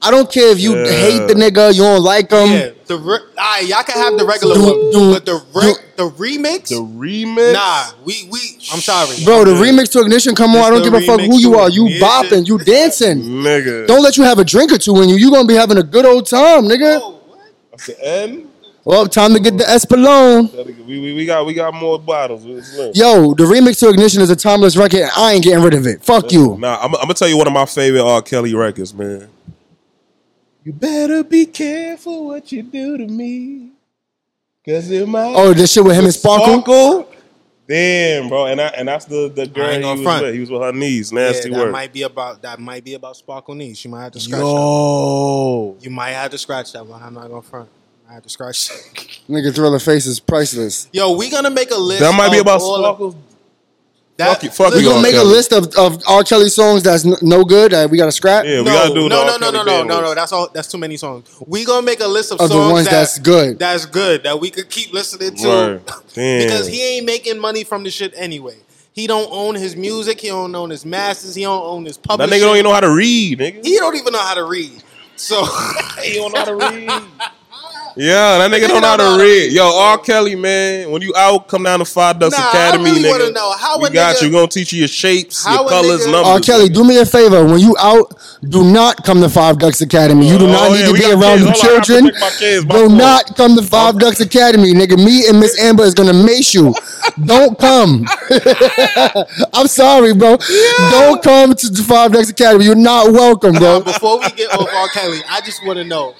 I don't care if you Yeah. hate the nigga, you don't like him. yeah, the re- alright, y'all can have the regular Do- one, do- but the re- the remix, the remix. nah, we we. I'm sorry, Bro, the Yeah. remix to Ignition, come on. It's I don't give a fuck who you are. You Ignition. bopping, you dancing. nigga. Don't let you have a drink or two in you. You gonna be having a good old time, nigga. Oh, what? That's the end. Well, time to get the Espolon. We, we, we got we got more bottles. Yo, the remix to Ignition is a timeless record. and I ain't getting rid of it. Fuck you. Nah, I'm, I'm gonna tell you one of my favorite R. Kelly records, man. You better be careful what you do to me, cause it might. Oh, this shit with him and Sparkle. Sparkle. Damn, bro, and I, and that's the the girl he was front. with. He was with her knees. Nasty yeah, that work. might be about that might be about Sparkle Knees. You might have to scratch that. Yo, You might have to scratch that one. I'm not gonna front. I have to scratch. that. (laughs) Nigga Thriller Face is priceless. Yo, we gonna make a list. that might be about all of- Sparkle's. That, Fuck you- fuck We you, gonna R. make a list of, of R. Kelly songs that's n- no good that we gotta scrap. Yeah, we no, gotta do the no, no, no, no, no, no, no. That's all. That's too many songs. We gonna make a list of, Of the songs ones that- that's good. That's good that we could keep listening to. (laughs) Because he ain't making money from the shit anyway. He don't own his music. He don't own his masters. He don't own his public. That nigga don't even know how to read, nigga. He don't even know how to read. So (laughs) He don't know how to read. (laughs) Yeah, that nigga Nigga don't know how don't know how to to read. read, Yo, R. Kelly, man, when you out, come down to Five Ducks Nah, I Academy, really nigga. wanna know how we got nigga- you. We gonna teach you your shapes, your colors, nigga- numbers. R. Kelly, do me a favor. When you out, do not come to Five Ducks Academy. You do Oh, not need yeah, to be around kids. the Hold on, I have to children. my kids. My Do fault. not come to Five Ducks Academy, nigga. Me and Miss Amber is gonna mace you. Don't come. (laughs) I'm sorry, bro. Don't come to the Five Next Academy. You're not welcome, Now, bro. before we get off R. Kelly, I just want to know.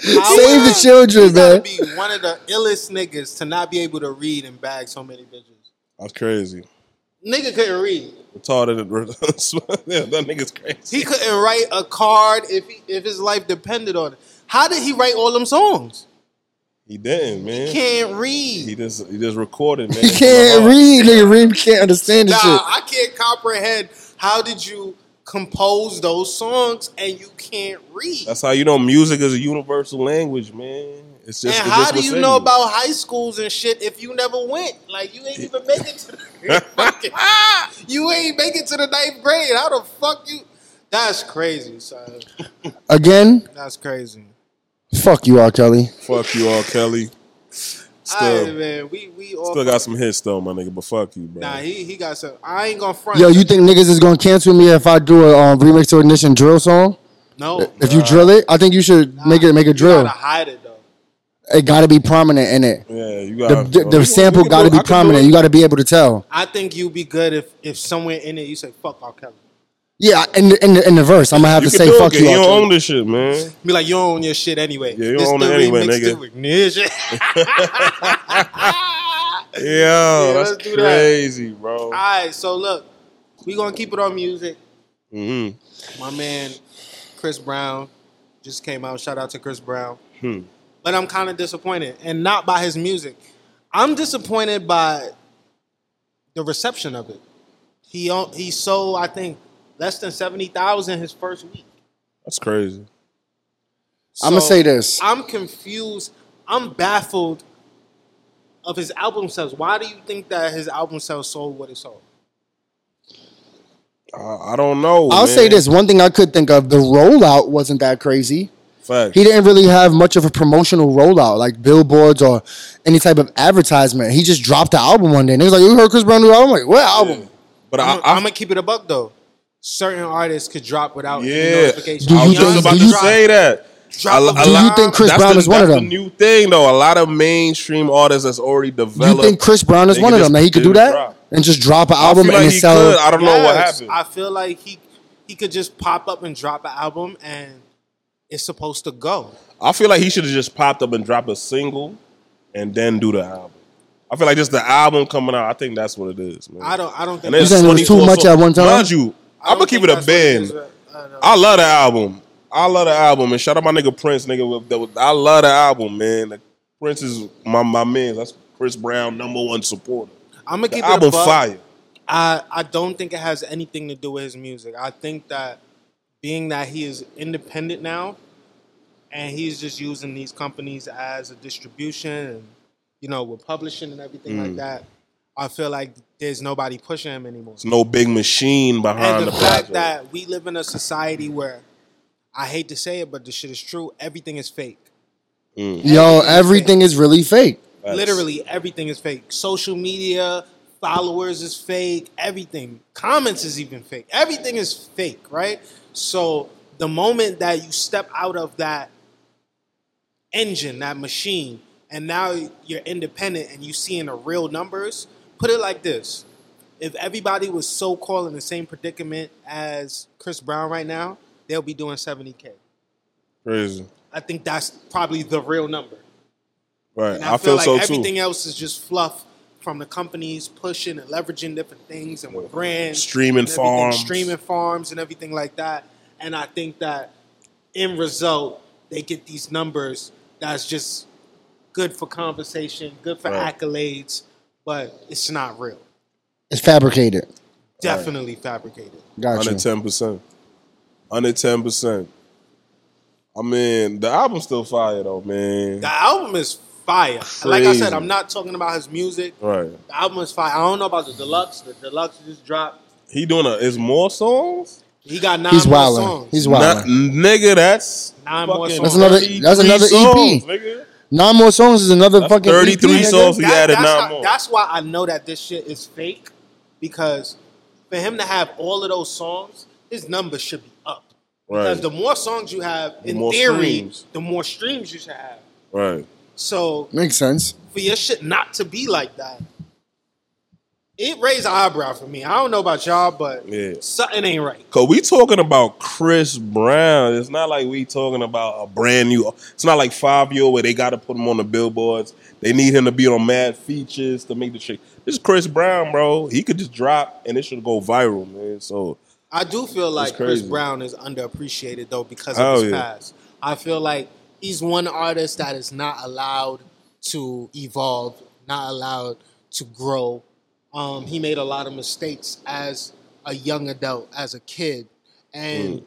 Save the children, man. Be one of the illest niggas to not be able to read and bag so many bitches. That's crazy. Nigga couldn't read. Retarded. (laughs) yeah, that nigga's crazy. He couldn't write a card if he, if his life depended on it. How did he write all them songs? He didn't, man. He can't read. He just he just recorded, (laughs) man. He can't read, nigga. Read can't understand Nah, this shit. I can't comprehend. How did you compose those songs and you can't read? That's how you know music is a universal language, man. It's just. and it's how just do you know about high schools and shit if you never went? Like you ain't even make it to the (laughs) (laughs) fucking, you ain't make it to the ninth grade. How the fuck you? That's crazy, son. Again, That's crazy. fuck you, R. Kelly. Fuck you, R. Kelly. All right, Still, man. We we all still got some hits though, my nigga. But fuck you, bro. Nah, he he got some. I ain't gonna front. Yo, you think niggas is gonna cancel me if I do a um, remix to Ignition drill song? no? If you drill it, I think you should make it make a You drill. gotta hide it though. It got to be prominent in it. yeah, you The, got the, the sample got to be prominent. You got to be able to tell. I think you'd be good if if somewhere in it you say fuck R. Kelly. Yeah, in the, in the, in the verse, I'm gonna have You to say fuck it, you. you don't own this shit, man. Be like, you own your shit anyway. Yeah, you This own the it anyway, nigga. to (laughs) Ignition. Yeah, that's let's that. crazy, bro. All right, so look, we gonna keep it on music. hmm My man, Chris Brown, just came out. Shout out to Chris Brown. Hmm. But I'm kind of disappointed, and not by his music. I'm disappointed by the reception of it. He on- he sold, I think, less than seventy thousand his first week. That's crazy. I'ma say this. I'm confused. I'm baffled of his album sales. Why do you think that his album sales sold what it sold? I, I don't know. I'll man. say this one thing I could think of: the rollout wasn't that crazy. Fact. He didn't really have much of a promotional rollout, like billboards or any type of advertisement. He just dropped the album one day, and he was like, "You heard Chris Brown new album?" I'm like, "What album?" But I'm, I, I, gonna keep it a buck though. Certain artists could drop without any yeah, notification. Do I you was just think- about do to you- say that. Drop A- a a Do lot- you think Chris Brown the, is one of that's them? The new thing though, a lot of mainstream artists that's already Do developed. you think Chris Brown is one of them just that he could do do that drop. and just drop an I album feel and like it he sell? could. I don't know what Yes, happened. I feel like he he could just pop up and drop an album and it's supposed to go. I feel like he should have just popped up and dropped a single, and then do the album. I feel like just the album coming out. I think that's what it is, man. I don't I don't think And You it's saying it was too 24 much at one time? Mind you, I I'm gonna keep it a band. I. Love the album. I love the album, and shout out my nigga Prince, nigga. with- that was- I love the album, man. Prince is my my man. That's Chris Brown, number one supporter. I'm gonna The keep album it a buck. fire. I I don't think it has anything to do with his music. I think that being that he is independent now, and he's just using these companies as a distribution, and you know, with publishing and everything Mm. like that. I feel like there's nobody pushing him anymore. There's no big machine behind and the, the, fact project. that we live in a society where I hate to say it, but the shit is true. Everything is fake. Mm. Yo, Everything is everything is really fake. Facts. Literally everything is fake. Social media, followers is fake. Everything. Comments is even fake. Everything is fake, right? So the moment that you step out of that engine, that machine, and now you're independent and you seeing the real numbers, put it like this. If everybody was so called in the same predicament as Chris Brown right now, they'll be doing 70K. crazy, I think that's probably the real number. right? And I, I, feel, like so everything too. else is just fluff from the companies pushing and leveraging different things and with brands, Streaming farms. streaming farms, and everything like that. And I think that in result, they get these numbers that's just good for conversation, good for Right. accolades, but it's not real. It's fabricated. Definitely fabricated. Got you. Under ten percent. Under ten percent. I mean, the album's still fire though, man. The album is fire. Like I said, I'm not talking about his music. Right. The album is fire. I don't know about the deluxe. The deluxe just dropped. He doing a is more songs? He got nine He's more wilding. songs. He's Nah, wilding. nigga, that's Nine more songs. That's another- that's another EP. songs, nigga. Nine more songs is another That's fucking 33 EP, nigga. songs. He added that's, nine how- more. that's why I know that this shit is fake because for him to have all of those songs, his numbers should be up. Right. Because the more songs you have, The in theory, streams. the more streams you should have. Right. So Makes sense. for your shit not to be like that, It raised an eyebrow for me. I don't know about y'all, but Yeah. something ain't right. Cause we talking about Chris Brown. It's not like we talking about a brand new. It's not like five year where they got to put him on the billboards. They need him to be on mad features to make the shit. This is Chris Brown, bro. He could just drop and it should go viral, man. So I do feel like Chris. Brown is underappreciated though because of oh, his yeah. past. I feel like he's one artist that is not allowed to evolve, not allowed to grow. Um, he made a lot of mistakes as a young adult, as a kid, and Mm.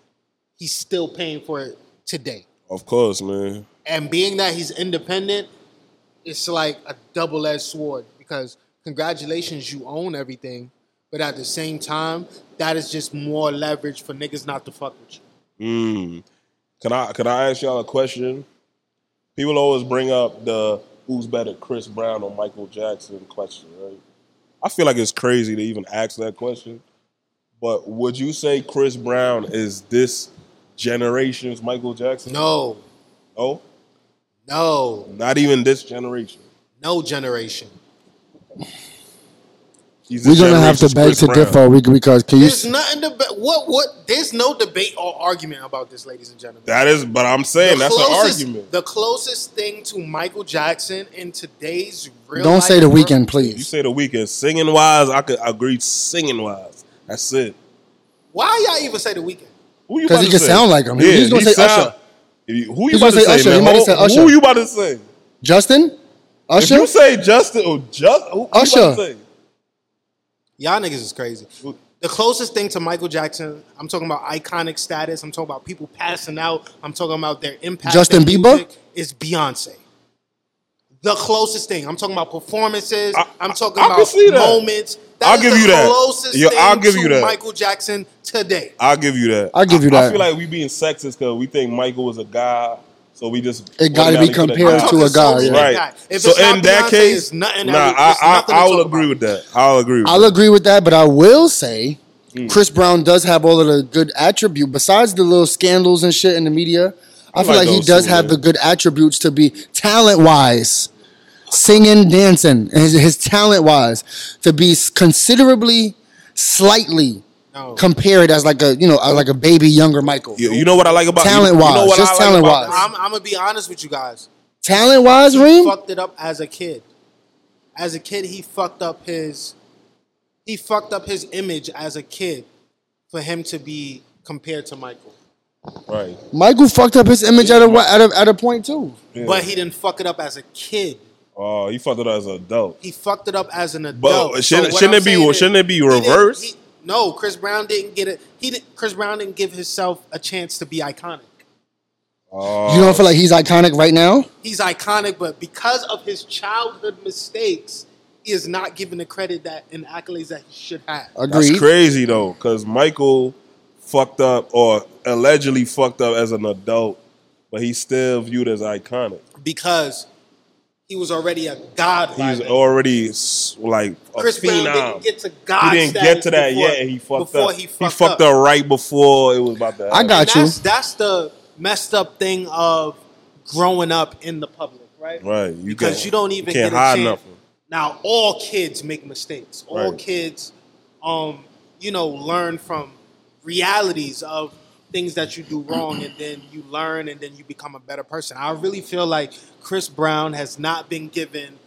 he's still paying for it today. of course, man. And being that he's independent, it's like a double-edged sword because congratulations, you own everything, but at the same time, that is just more leverage for niggas not to fuck with you. Mm. Can I can I ask y'all a question? People always bring up the who's better, Chris Brown or Michael Jackson question, right? I feel like it's crazy to even ask that question. But would you say Chris Brown is this generation's Michael Jackson? No, No? no, Not even this generation. no generation. He's We're gonna have to generation's beg to Brown. differ we- because can you? There's nothing to be- what what. There's no debate or argument about this, ladies and gentlemen. That is, but I'm saying The that's an argument. The closest thing to Michael Jackson in today's real Don't life say the world- Weeknd, please. You say the Weeknd singing wise, I could agree singing wise. That's it. Why y'all even say the Weeknd? Who you 'Cause about he to can say? sound like him. He- he's gonna say Usher. Who you He's about gonna say say, Usher. He man? might Who, say Usher. who you about to say? Justin, Usher. If Usher. you say Justin oh, or just who, who you Usher. About to say? Y'all niggas is crazy. The closest thing to Michael Jackson, I'm talking about iconic status. I'm talking about people passing out. I'm talking about their impact. Justin in Bieber? Is Beyonce. The closest thing. I'm talking about performances. I- I, am talking I can about see that. moments. I'll is give the you that. Closest Yo, thing I'll give to you that. Michael Jackson today. I'll give you that. I'll give you I- I feel like we being sexist because we think Michael was a guy, so we just It gotta be compared to a guy, yeah. Right. guy. If so not in that Beyonce, case, it's nothing nah, that- I, I, I will agree about. with that. I'll agree with I'll that. agree with that, but I will say Hmm. Chris Brown does have all of the good attribute besides the little scandals and shit in the media. I, I feel like like he does too, have man. the good attributes to be talent wise, singing, dancing, his, his talent wise to be considerably, slightly No. compared as like a you know as like a baby younger Michael. You, you know what I like about Talent you know wise, what just I like talent about- wise. I'm, I'm gonna be honest with you guys. Talent wise, He Reem. fucked it up as a kid. As a kid, he fucked up his he fucked up his image as a kid for him to be compared to Michael. Right. Michael fucked up his image at a at a, at a point too. Yeah. But he didn't fuck it up as a kid. Oh, he fucked it up as an adult. He fucked it up as an But adult. shouldn't- what shouldn't it be- saying is, shouldn't it be he reversed? he- no, Chris Brown didn't get it. He didn't, Chris Brown didn't give himself a chance to be iconic. Oh, You don't feel like he's iconic right now? He's iconic, but because of his childhood mistakes, he is not given the credit that and accolades that he should have. Agreed. That's crazy though, because Michael fucked up or allegedly fucked up as an adult, but he's still viewed as iconic. because he was already a god. by He's then. already like a Chris Brown didn't get to god. he didn't get to that before, yet, and he fucked before up. He fucked, fucked up. up. right before it was about to. I got And you. that's, that's the messed up thing of growing up in the public, right? Right, you because can't- you don't even you can't get a hide chance. nothing. Now, all kids make mistakes. All Right. kids, um, you know, learn from realities of things that you do wrong, and then you learn, and then you become a better person. I really feel like Chris Brown has not been given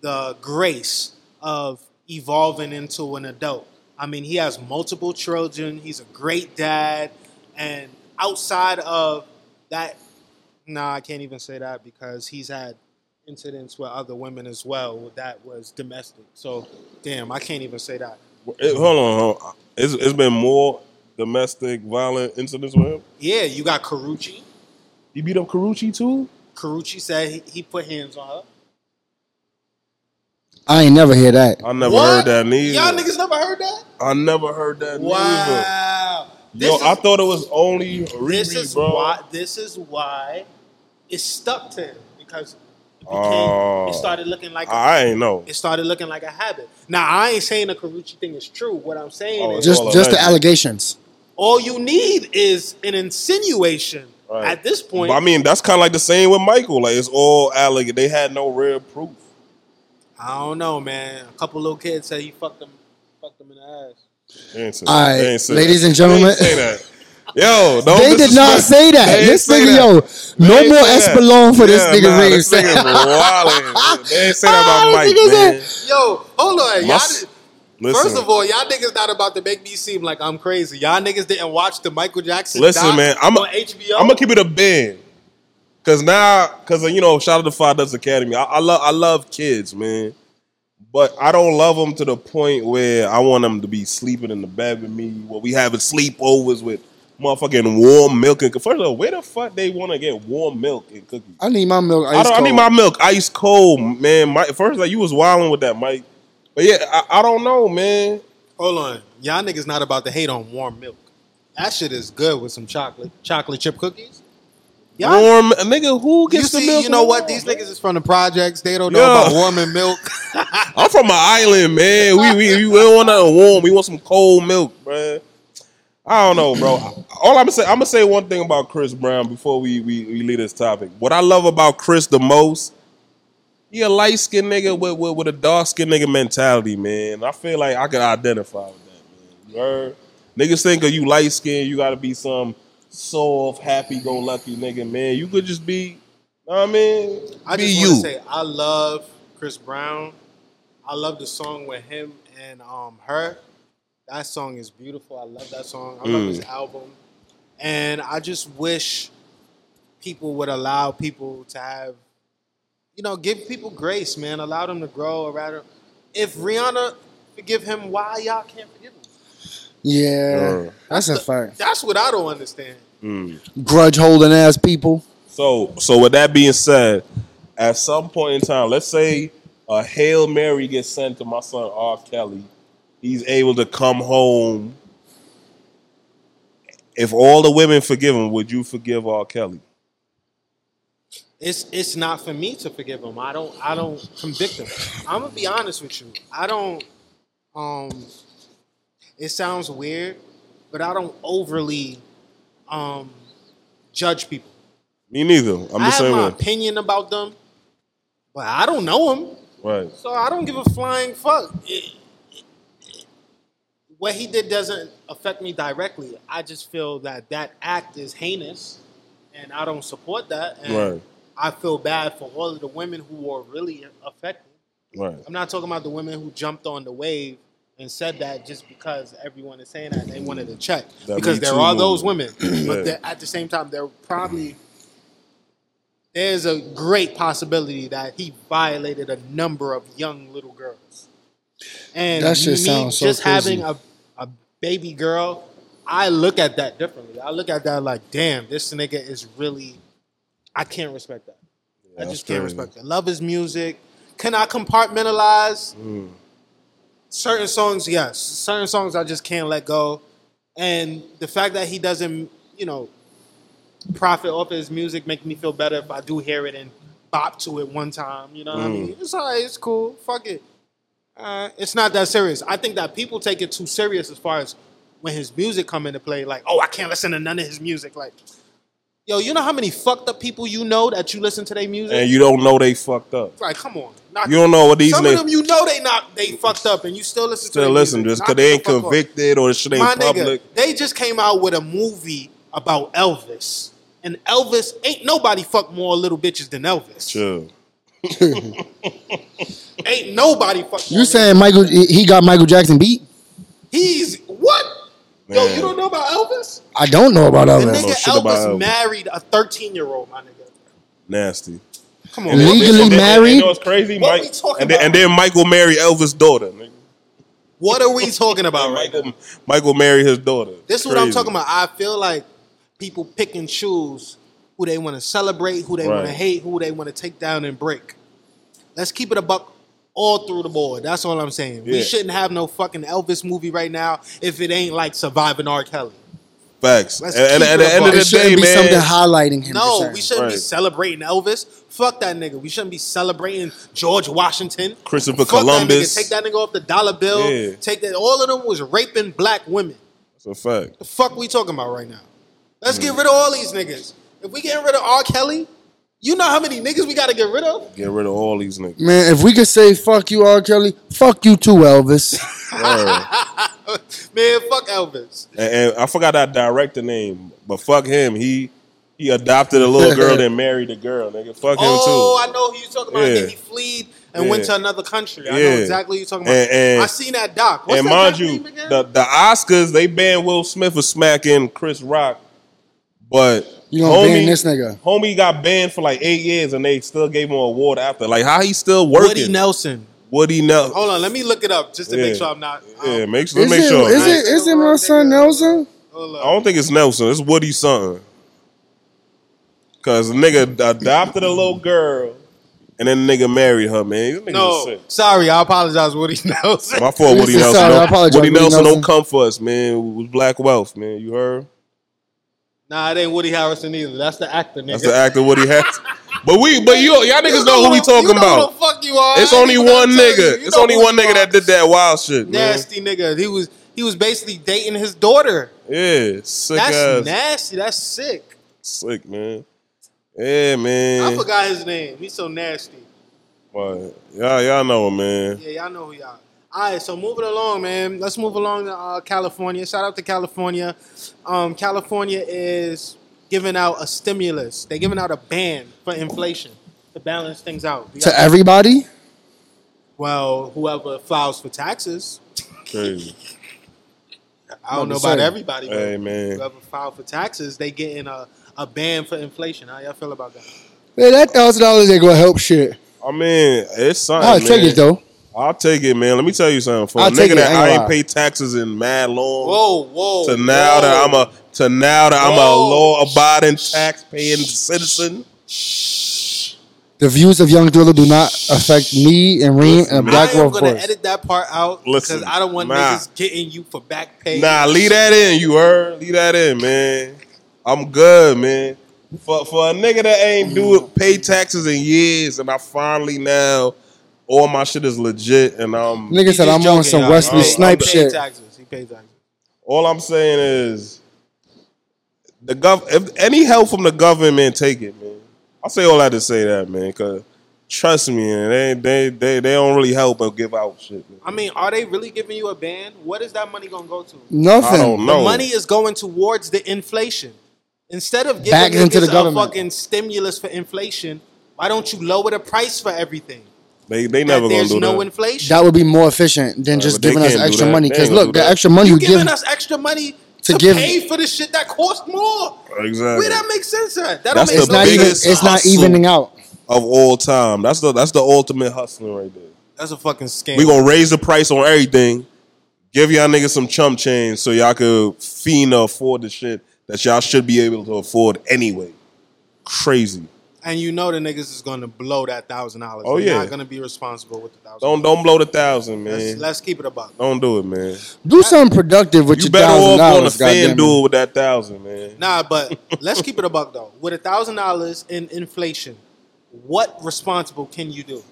the grace of evolving into an adult. I mean, he has multiple children. He's a great dad, and outside of that, nah, I can't even say that because he's had incidents with other women as well that was domestic. So, damn, I can't even say that. It- hold on, hold on. It's, it's been more domestic violent incidents with him. Yeah, you got Karrueche. He beat up Karrueche too. Karrueche said he, he put hands on her. I ain't never hear that. I never What? heard that neither. Y'all niggas never heard that? I never heard that neither. Wow. Yo, This I is- thought it was only Riri, this is bro. why this is why it stuck to him because it, became, Oh. it started looking like a, I ain't know. it started looking like a habit. Now I ain't saying the Karrueche thing is true. What I'm saying Oh, is Just all just the alleged. allegations. all you need is an insinuation Right. at this point. But I mean, that's kind of like the same with Michael. Like it's all alleged. They had no real proof. I don't know, man. A couple little kids say he fucked them, fucked them in the ass. They ain't say All that. right, ain't say ladies that. and gentlemen. They ain't say that. Yo, don't They did not say that. They This nigga, that. yo, no They ain't more say. Espolon for this nigga nah, This nigga wildin'. They ain't say that about (laughs) Mike, this nigga man. Yo, hold on, y'all. Must- did- Listen, First of all, y'all niggas not about to make me seem like I'm crazy. Y'all niggas didn't watch the Michael Jackson. Listen, doc man, I'm a- on HBO. I'm gonna keep it a band. Cause now, cause you know, shout out to Five Dust Academy. I, I love, I love kids, man. But I don't love them to the point where I want them to be sleeping in the bed with me. Where we having sleepovers with motherfucking warm milk and first of all, where the fuck they want to get warm milk and cookies? I need my milk. I, don't, I need my milk ice cold, man. Mike, first, like you was wilding with that, Mike. But yeah, I, I don't know, man. Hold on, y'all niggas not about to hate on warm milk. That shit is good with some chocolate, chocolate chip cookies. Y'all, Warm, nigga, who you gets the milk? you know what? warm, These man? niggas is from the projects. They don't know Yeah. about warming milk. (laughs) (laughs) I'm from an island, man. We we, we don't want nothing warm. We want some cold milk, man. I don't know, bro. All I'm gonna say, I'm gonna say one thing about Chris Brown before we, we we leave this topic. What I love about Chris the most, he a light skinned nigga with, with with a dark skinned nigga mentality, man. I feel like I can identify with that, man. You heard? Niggas think of you light skinned, you gotta be some soft, happy go lucky nigga, man. You could just be, know what I mean, I be just you. say I love Chris Brown. I love the song with him and um her. That song is beautiful. I love that song. I love Mm. his album, and I just wish people would allow people to have, you know, give people grace, man. Allow them to grow. Or rather, if Rihanna forgive him, why y'all can't forgive him? Yeah, Uh, that's a fact. That's what I don't understand. Mm. Grudge holding ass people. So, so with that being said, at some point in time, let's say a hail mary gets sent to my son R. Kelly, he's able to come home. If all the women forgive him, would you forgive R. Kelly? It's it's not for me to forgive him. I don't I don't convict him. I'm gonna be honest with you. I don't um it sounds weird, but I don't overly um judge people. Me neither. I'm i the have same my way. opinion about them, but I don't know him. Right. So I don't give a flying fuck. It- it- what he did doesn't affect me directly. I just feel that that act is heinous, and I don't support that. And Right. I feel bad for all of the women who were really affected. Right. I'm not talking about the women who jumped on the wave and said that just because everyone is saying that they wanted to check. That because there Too are those women, but Yeah. at the same time, there probably there's a great possibility that he violated a number of young little girls. And That shit me sounds so just crazy. having a, a baby girl, I look at that differently. I look at that like, damn, this nigga is really. I can't respect that. I just can't crazy. respect that. Love his music. Can I compartmentalize Mm. certain songs? Yes, certain songs I just can't let go. And the fact that he doesn't, you know, profit off his music make me feel better if I do hear it and bop to it one time. You know what I Mm. mean? It's all right. It's cool. Fuck it. Uh, it's not that serious. I think that people take it too serious as far as when his music come into play. Like, oh, I can't listen to none of his music. Like, yo, you know how many fucked up people you know that you listen to their music? And you don't know they fucked up. Like, come on. Knock You don't know what these Some of them you know they not they fucked up and you still listen to still listen music. just because they the ain't fuck off. convicted or shit ain't My public. nigga, they just came out with a movie about Elvis. And Elvis ain't nobody fuck more little bitches than Elvis. Sure. (laughs) Ain't nobody fuck You saying Michael? He got Michael Jackson beat? he's what? Yo, you don't know about Elvis? I don't know about Elvis. know nigga shit Elvis Elvis. married a 13 year old, my nigga. Nasty. Come on. Legally what we talking- married? You know what's crazy? What Mike, we talking and, then, about? and then Michael married Elvis' daughter. nigga. What are we talking (laughs) about right now? Michael, Michael married his daughter. This is what I'm talking about. I feel like people pick and choose who they want to celebrate, who they want to hate, who they want to take down and break. Let's keep it a buck all through the board. That's all I'm saying. We shouldn't have no fucking Elvis movie right now if it ain't like Surviving R. Kelly. Facts. Let's And, and at the end of the It shouldn't day, be man. something highlighting him. No, we shouldn't be celebrating Elvis. Fuck that nigga. We shouldn't be celebrating George Washington. Christopher Fuck Columbus. That nigga. Take that nigga off the dollar bill. Yeah. Take that. All of them was raping black women. That's a fact. The fuck we talking about right now? Let's Mm. get rid of all these niggas. If we getting rid of R. Kelly, You know how many niggas we gotta get rid of? Get rid of all these niggas. Man, if we could say fuck you, R. Kelly, fuck you too, Elvis. (laughs) Man, fuck Elvis. and, and I forgot that director name, but fuck him. He he adopted a little girl, (laughs) then married a girl. Nigga, fuck him too. Oh. I know who you talking about. Yeah. Then he fled and Yeah. went to another country. I know Yeah. exactly who you're talking about. And- and- I seen that doc. What's and that mind you, name again? the, the Oscars they banned Will Smith for smacking Chris Rock, but You gonna ban this nigga? Homie got banned for like eight years, and they still gave him an award after. Like how he still working? Woody Nelson. Woody Nelson. Hold on, let me look it up just to make sure I'm not. Yeah, um, make sure. Is Make it, sure. is it, is it my son Nelson? I don't think it's Nelson. It's Woody something. Cause the nigga adopted a little girl, and then the nigga married her. Man, No, sorry, I apologize, Woody (laughs) Nelson. My fault, Woody Listen, Nelson. sorry, I don't- apologize, Woody Woody Nelson Nelson. don't come for us, man. It was Black Wealth, man. You heard? Nah, it ain't Woody Harrison either. That's the actor, nigga. That's the actor Woody has. But we, but you, y'all niggas You know who we talking know about. Who the fuck you are? It's only one nigga. It's only one nigga that did that wild shit, man. Nasty nigga. He was he was basically dating his daughter. Yeah, sick That's ass, nasty. That's sick. sick man. Yeah, man. I forgot his name. He's so nasty. But y'all, y'all know, him, man. Yeah, y'all know who y'all. All right, so moving along, man. Let's move along to uh, California. Shout out to California. Um, California is giving out a stimulus. They're giving out a ban for inflation to balance things out. We To everybody? well, whoever files for taxes. Crazy. I don't know About to about say. everybody, but Hey, man. whoever filed for taxes, they getting a, a ban for inflation. How y'all feel about that? Man, that thousand dollars ain't gonna help shit. I mean, it's something. I'll take it though. I'll take it, man. Let me tell you something. For I'll a take nigga it, that I ain't I gonna paid taxes in mad long, Whoa, whoa. to now that I'm a to now that I'm a law abiding tax paying citizen. The views of Young Thriller do not affect me and Reem and man. Black I am Wolf gonna edit that part out Listen, because I don't want nah. niggas getting you for back pay. Nah, leave that in. You heard? Leave that in, man. I'm good, man. For for a nigga that ain't do it, pay taxes in years, and I finally now all my shit is legit, and um, Nigga said I'm on some y'all. Wesley Snipe he paid shit. Taxes. He paid taxes. all I'm saying is the gov. If any help from the government, take it, man. I say all that to say that, man, because trust me, man, they they they they don't really help or give out shit. Man. I mean, are they really giving you a ban? What is that money gonna go to? Nothing. I don't know. The money is going towards the inflation. Instead of giving Back into niggas the a government. fucking stimulus for inflation, why don't you lower the price for everything? They they That never gonna there's do no that. inflation. That would be more efficient than Right, just but they giving us can't do extra that. money. They Because ain't gonna look, do the that. extra money you you giving us extra money to to, give- pay for the shit that costs more. exactly. Where that makes sense at? That That's don't make it's the no not even biggest it's not hustle. evening out. of all time. That's the that's the ultimate hustling right there. That's a fucking scam. We gonna raise the price on everything. Give y'all niggas some chump change so y'all could fiend to afford the shit that y'all should be able to afford anyway. Crazy. And you know the niggas is gonna blow that thousand dollars. Oh, They're yeah. not gonna be responsible with the thousand. Don't don't blow the thousand, Let's, man. let's keep it a buck. Don't do it, man. Do something productive with You your better thousand off on dollars. goddamn fan it. duel with that thousand, man. Nah, but (laughs) let's keep it a buck though. With a thousand dollars in inflation, what responsible can you do?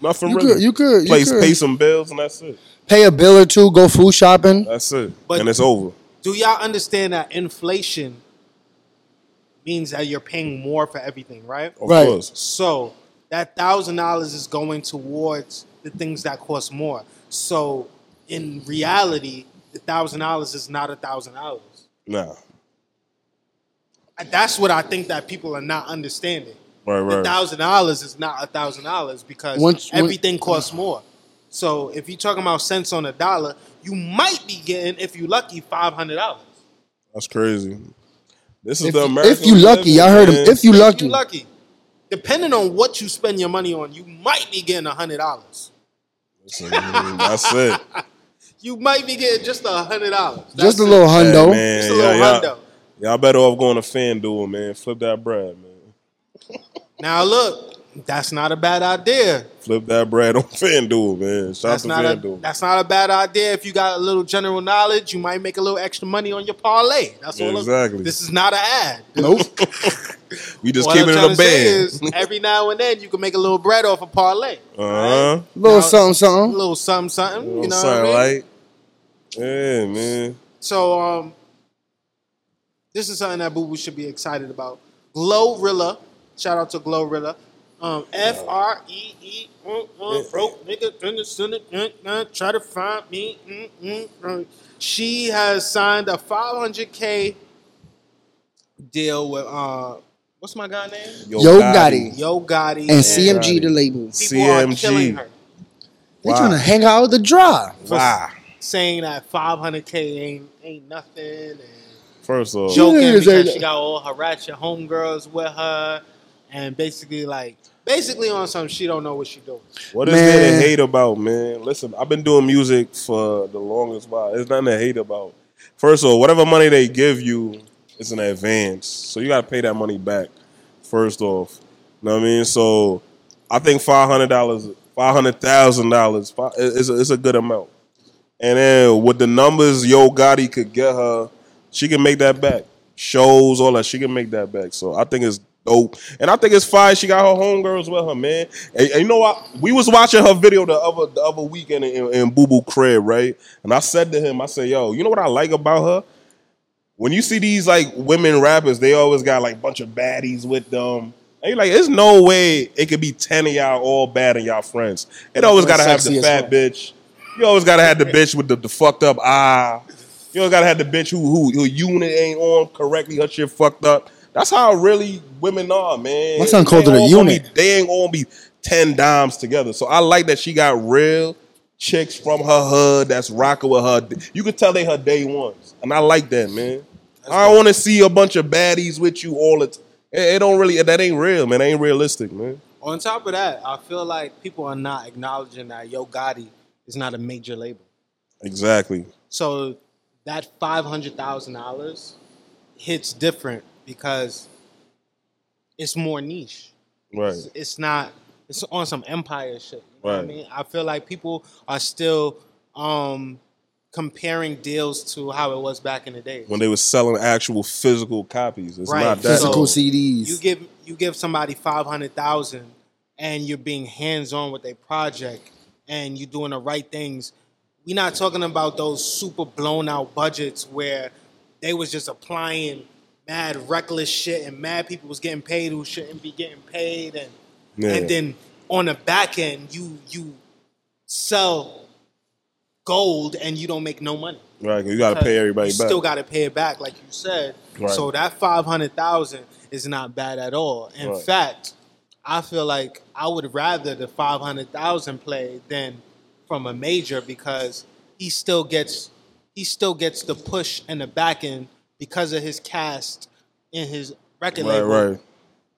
Nothing You really. could, you could, you Place, could pay some bills and that's it. pay a bill or two, go food shopping. That's it. But- and it's over. Do y'all understand that inflation means that you're paying more for everything, right? Of Right. course. So that thousand dollars is going towards the things that cost more. So in reality, the thousand dollars is not a thousand dollars. No. That's what I think that people are not understanding. Right, The right. thousand dollars is not a thousand dollars because Once- when- everything costs more. So if you're talking about cents on a dollar, you might be getting, if you're lucky, five hundred dollars. That's crazy. This is If, the American. if you we lucky, in, y'all heard him. If you If lucky, you lucky. Depending on what you spend your money on, you might be getting hundred dollars. That's it. (laughs) You might be getting just a hundred dollars. just a little Hey, hundo. man, Just a little y'all, hundo. y'all, y'all better off going to FanDuel, man. Flip that bread, man. Now look, that's not a bad idea. Flip that bread on (laughs) FanDuel, man. Shout That's out not to a FanDuel. that's not a bad idea. If you got a little general knowledge, you might make a little extra money on your parlay. That's all. I'm- Exactly. This is not an ad. Nope. (laughs) we just What keep it in to a say band. every now and then you can make a little bread off a parlay. Uh-huh. little Now- something, A something. little something, something. You know what I mean? like. Yeah, man. So um, this is something that Boo Boo should be excited about. Glorilla Shout out to Glorilla. Um, F R E E, broke nigga in the Senate, try to find me. mm, mm, mm. She has signed a 500k deal with uh, what's my guy name? Yo Gotti. Yo Gotti And CMG the label. CMG. killing They trying to hang out with the dry. Wow. saying that 500k ain't ain't nothing. And First off, joking Yeah, because she got all her ratchet homegirls with her, and basically like basically on some she don't know what she doing. what is there to hate about, man? Listen, I've been doing music for the longest while. There's nothing to hate about. First of all, whatever money they give you is an advance, so you got to pay that money back. First off, you know what I mean. So I think five hundred dollars, five hundred thousand dollars is a, is a good amount. And then with the numbers Yo Gotti could get her, she can make that back. Shows, all that, she can make that back. So I think it's dope. And I think it's fine. She got her homegirls with her, man. And, and you know what? We was watching her video the other the other weekend in, in Boo Boo Crib, right? And I said to him, I said, yo, you know what I like about her? When you see these like women rappers, they always got like a bunch of baddies with them. And you're like, there's no way it could be 10 of y'all all bad and y'all friends. It always gotta have the fat fuck. bitch. You always gotta have the bitch with the, the fucked up eye. You always gotta have the bitch who who who unit ain't on correctly, her shit fucked up. That's how really women are, man. My son called They it a gonna unit. Be, they ain't all be ten dimes together. So I like that she got real chicks from her hood that's rocking with her. You can tell they her day ones, and I like that, man. I want to see a bunch of baddies with you all the time. It, it don't really. That ain't real, man. That ain't realistic, man. On top of that, I feel like people are not acknowledging that Yo Gotti is not a major label. Exactly. So that five hundred thousand dollars hits different because it's more niche. Right. It's not. It's on some empire shit. You know what I mean? I feel like people are still um, comparing deals to how it was back in the day. When they were selling actual physical copies, it's Right. not that. Physical So, CDs. You give you give somebody five hundred thousand, and you're being hands on with a project, and you're doing the right things. We're not talking about those super blown out budgets where they was just applying mad reckless shit, and mad people was getting paid who shouldn't be getting paid, and Yeah. and then on the back end you you sell gold and you don't make no money. right. You got to pay everybody back. you back. Still got to pay it back, like you said. Right. So that five hundred thousand is not bad at all. In Right. fact, I feel like I would rather the five hundred thousand play than from a major because he still gets he still gets the push and the back end because of his cast in his record right. label Right.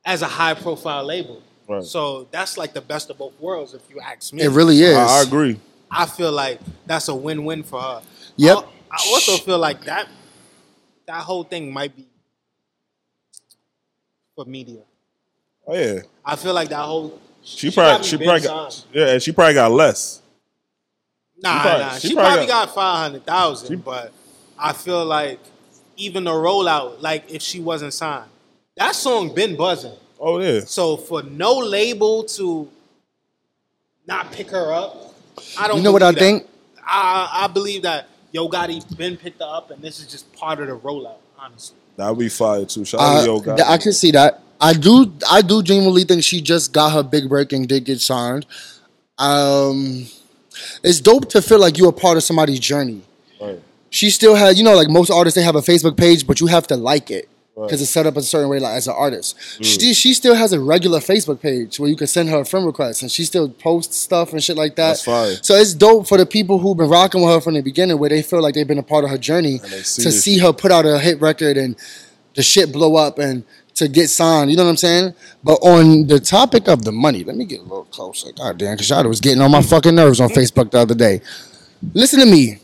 as a high profile label. Right. So that's like the best of both worlds, if you ask me. it really is. I, I agree. I feel like that's a win-win for her. Yep. I, I also feel like that that whole thing might be for media. Oh yeah. I feel like that whole She, probably she probably got signed. yeah. and She probably got less. Nah, probably- nah. she She, probably probably got- got five hundred thousand, but I feel like even the rollout, like if she wasn't signed, that song been buzzing. Oh yeah. So for no label to not pick her up, I don't. You know what I that. think? I I believe that Yo Gotti been picked up, and this is just part of the rollout. Honestly, That would be fire too. Shout out Uh, to Yo Gotti. I can see that. I do. I do genuinely think she just got her big break and did get signed. Um, it's dope to feel like you're a part of somebody's journey. Right. She still had, you know, like most artists, they have a Facebook page, but you have to like it Right. because it's set up a certain way, like as an artist. Mm. She she still has a regular Facebook page where you can send her a friend request, and she still posts stuff and shit like that. So it's dope for the people who've been rocking with her from the beginning, where they feel like they've been a part of her journey, see to see her put out a hit record and the shit blow up and to get signed. You know what I'm saying? But on the topic of the money, let me get a little closer. God damn, because y'all was getting on my fucking nerves on Facebook the other day. Listen to me.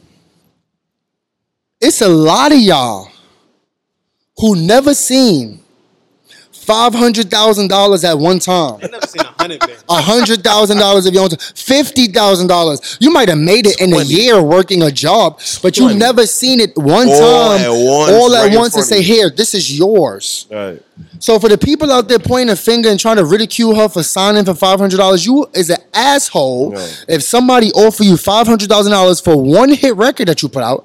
It's a lot of y'all who never seen five hundred thousand dollars at one time. I never seen a hundred. A hundred thousand dollars if you own fifty thousand dollars. You might have made it in a year working a job, but you've 20. never seen it one All time, at once, all at right in once, and say, "Here, this is yours." Right. So for the people out there pointing a finger and trying to ridicule her for signing for five hundred dollars, you is an asshole. Yeah. If somebody offer you five hundred thousand dollars for one hit record that you put out,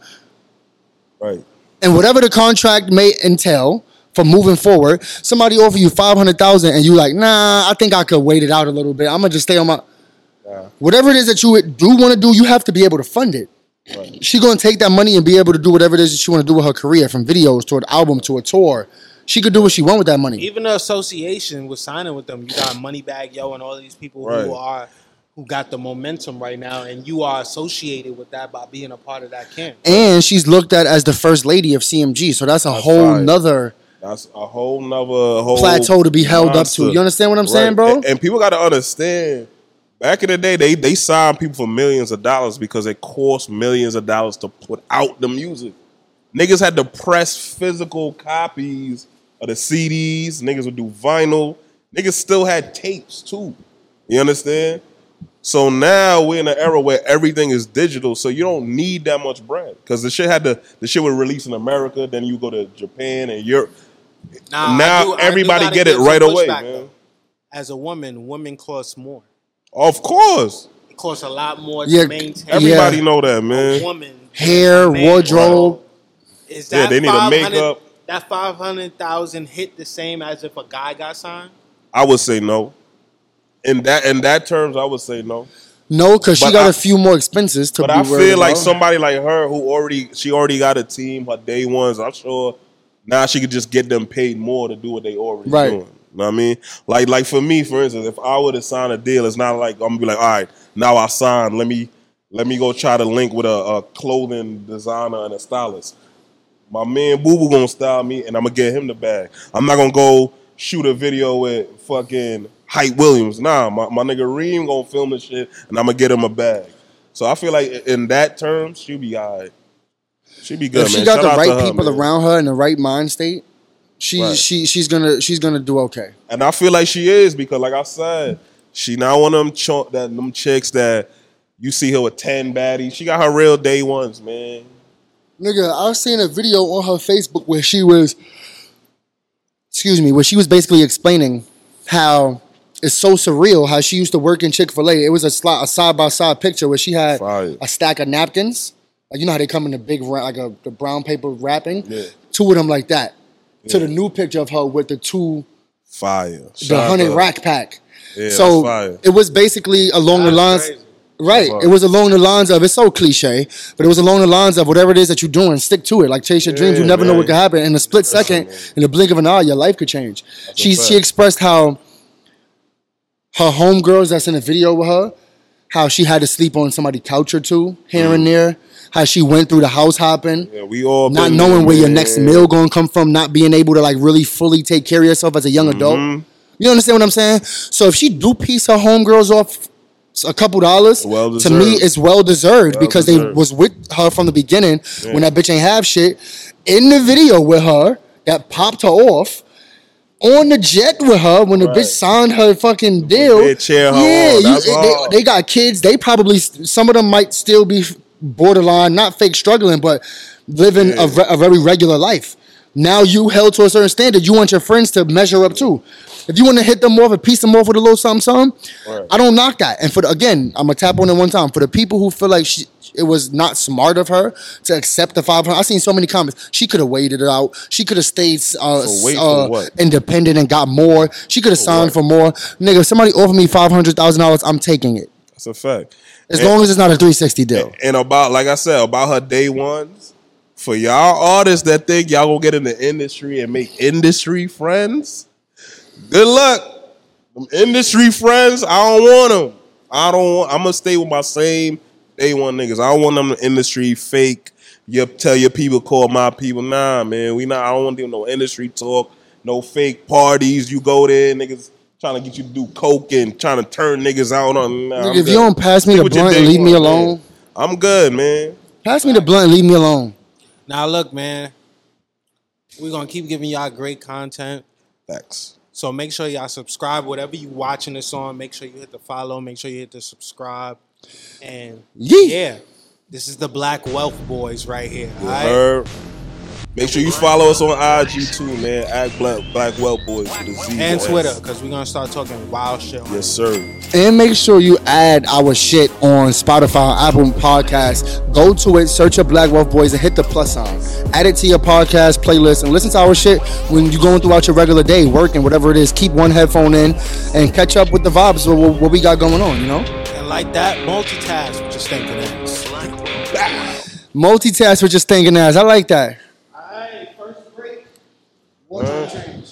Right. and whatever the contract may entail for moving forward. Somebody offer you five hundred thousand, and you like, nah, I think I could wait it out a little bit. I'm gonna just stay on my. Whatever it is that you do want to do, you have to be able to fund it. She gonna take that money and be able to do whatever it is that she want to do with her career, from videos to an album to a tour. She could do what she want with that money. Even the association was signing with them. You got Money Moneybagg Yo and all these people Right. who are who got the momentum right now, and you are associated with that by being a part of that camp. And she's looked at as the first lady of CMG, so that's a That's whole fire. nother That's a whole nother whole plateau to be held up to. You understand what I'm saying, bro? And, and people got to understand. Back in the day, they they signed people for millions of dollars because it cost millions of dollars to put out the music. Niggas had to press physical copies of the CDs. Niggas would do vinyl. Niggas still had tapes too. You understand? So now we're in an era where everything is digital, so you don't need that much bread because the shit had to the shit would release in America, then you go to Japan and Europe. Now, Now do- everybody get it right away, pushback, man. though. As a woman, women cost more. Of course, It costs a lot more Yeah, to maintain. everybody Yeah. know that, a man. woman Hair, man, wardrobe. Is that Yeah, they need a 500 makeup. That five hundred thousand hit the same as if a guy got signed. I would say no. In that in that terms, I would say no. No, because she got I- a few more expenses to But I feel like about. somebody like her who already she already got a team, her day ones. I'm sure now she could just get them paid more to do what they already Right. doing. You know what I mean? Like like for me, for instance, if I were to sign a deal, it's not like I'm gonna be like, all right, now I signed. Let me let me go try to link with a, a clothing designer and a stylist. My man Boo Boo gonna style me, and I'm gonna get him the bag. I'm not gonna go shoot a video with fucking Hype Williams. Nah, my, my nigga Reem gonna film this shit, and I'm gonna get him a bag. So I feel like in that term, she'll be alright. She'll be good, if she man. got Shout the right her, people man. around her in the right mind state, she Right. she she's gonna she's gonna do okay. And I feel like she is because, like I said, she not one of them ch- that them chicks that you see her with ten baddies. She got her real day ones, man. Nigga, I was seeing a video on her Facebook where she was, excuse me, where she was basically explaining how it's so surreal how she used to work in Chick-fil-A. It was a, side by side picture where she had Fire. a stack of napkins. Like you know how they come in the big like a the brown paper wrapping. Yeah. Two of them like that. To the new picture of her with the two Fire. the hundred rack pack. Yeah, so it was basically along the That's lines. crazy. Right. It was along the lines of it's so cliche, but it was along the lines of whatever it is that you're doing, stick to it. Like chase your dreams. You Yeah, never know what could happen. In a split second, man. in the blink of an eye, your life could change. She she expressed how her homegirls that's in the video with her, how she had to sleep on somebody's couch or two here and there. How she went through the house hopping. Yeah, we all Not knowing there, where your next meal gonna come from, not being able to like really fully take care of yourself as a young adult. Mm-hmm. You understand what I'm saying? So if she do piece her homegirls off a couple dollars, Well to me deserved. it's well deserved Well because they was with her from the beginning when that bitch ain't have shit. In the video with her that popped her off. On the jet with her when the Right. bitch signed her fucking deal. They cheer her yeah, you- they, they got kids. They probably some of them might still be borderline, not fake struggling, but living a, re- a very regular life. Now you held to a certain standard. You want your friends to measure up too. If you want to hit them off and piece them off with a little something, something, Right. I don't knock that. And for the, again, I'm gonna tap on it one time. For the people who feel like she, it was not smart of her to accept the 500, I've seen so many comments. She could have waited it out. She could have stayed uh, So uh, independent and got more. She could have signed what? for more. Nigga, if somebody offered me five hundred thousand dollars, I'm taking it. That's a fact. As And- long as it's not a 360 deal. And about like I said about her day ones, for y'all artists that think y'all gonna get in the industry and make industry friends, good luck. Them industry friends, I don't want them. I don't. Want, I'm gonna stay with my same day one niggas. I don't want them industry fake. You tell your people call my people. Nah, man, we not. I don't want to do no industry talk. No fake parties. You go there, niggas trying to get you to do coke and trying to turn niggas out on. Nah, if good. you don't pass me Stick the blunt leave me alone, man. I'm good, man. pass me the blunt and leave me alone. Now look, man, we're gonna keep giving y'all great content. Thanks. So make sure y'all subscribe. Whatever you watching this on, make sure you hit the follow. Make sure you hit the subscribe. And Yeet. yeah, this is the Black Wealth Boyz right here. All right. Herb. Make sure you follow us on IG too, man. At Black Black Well Boys with a Z. And Twitter, because we're gonna start talking wild shit. on Yes, sir. And make sure you add our shit on Spotify, Apple Podcasts. Go to it, search up Black Wealth Boyz, and hit the plus sign. Add it to your podcast playlist and listen to our shit when you're going throughout your regular day, working, whatever it is. Keep one headphone in and catch up with the vibes of what, what we got going on, you know? And like that, multitask with your stinking ass. Multitask with your stinking ass. I like that. What uh, you change?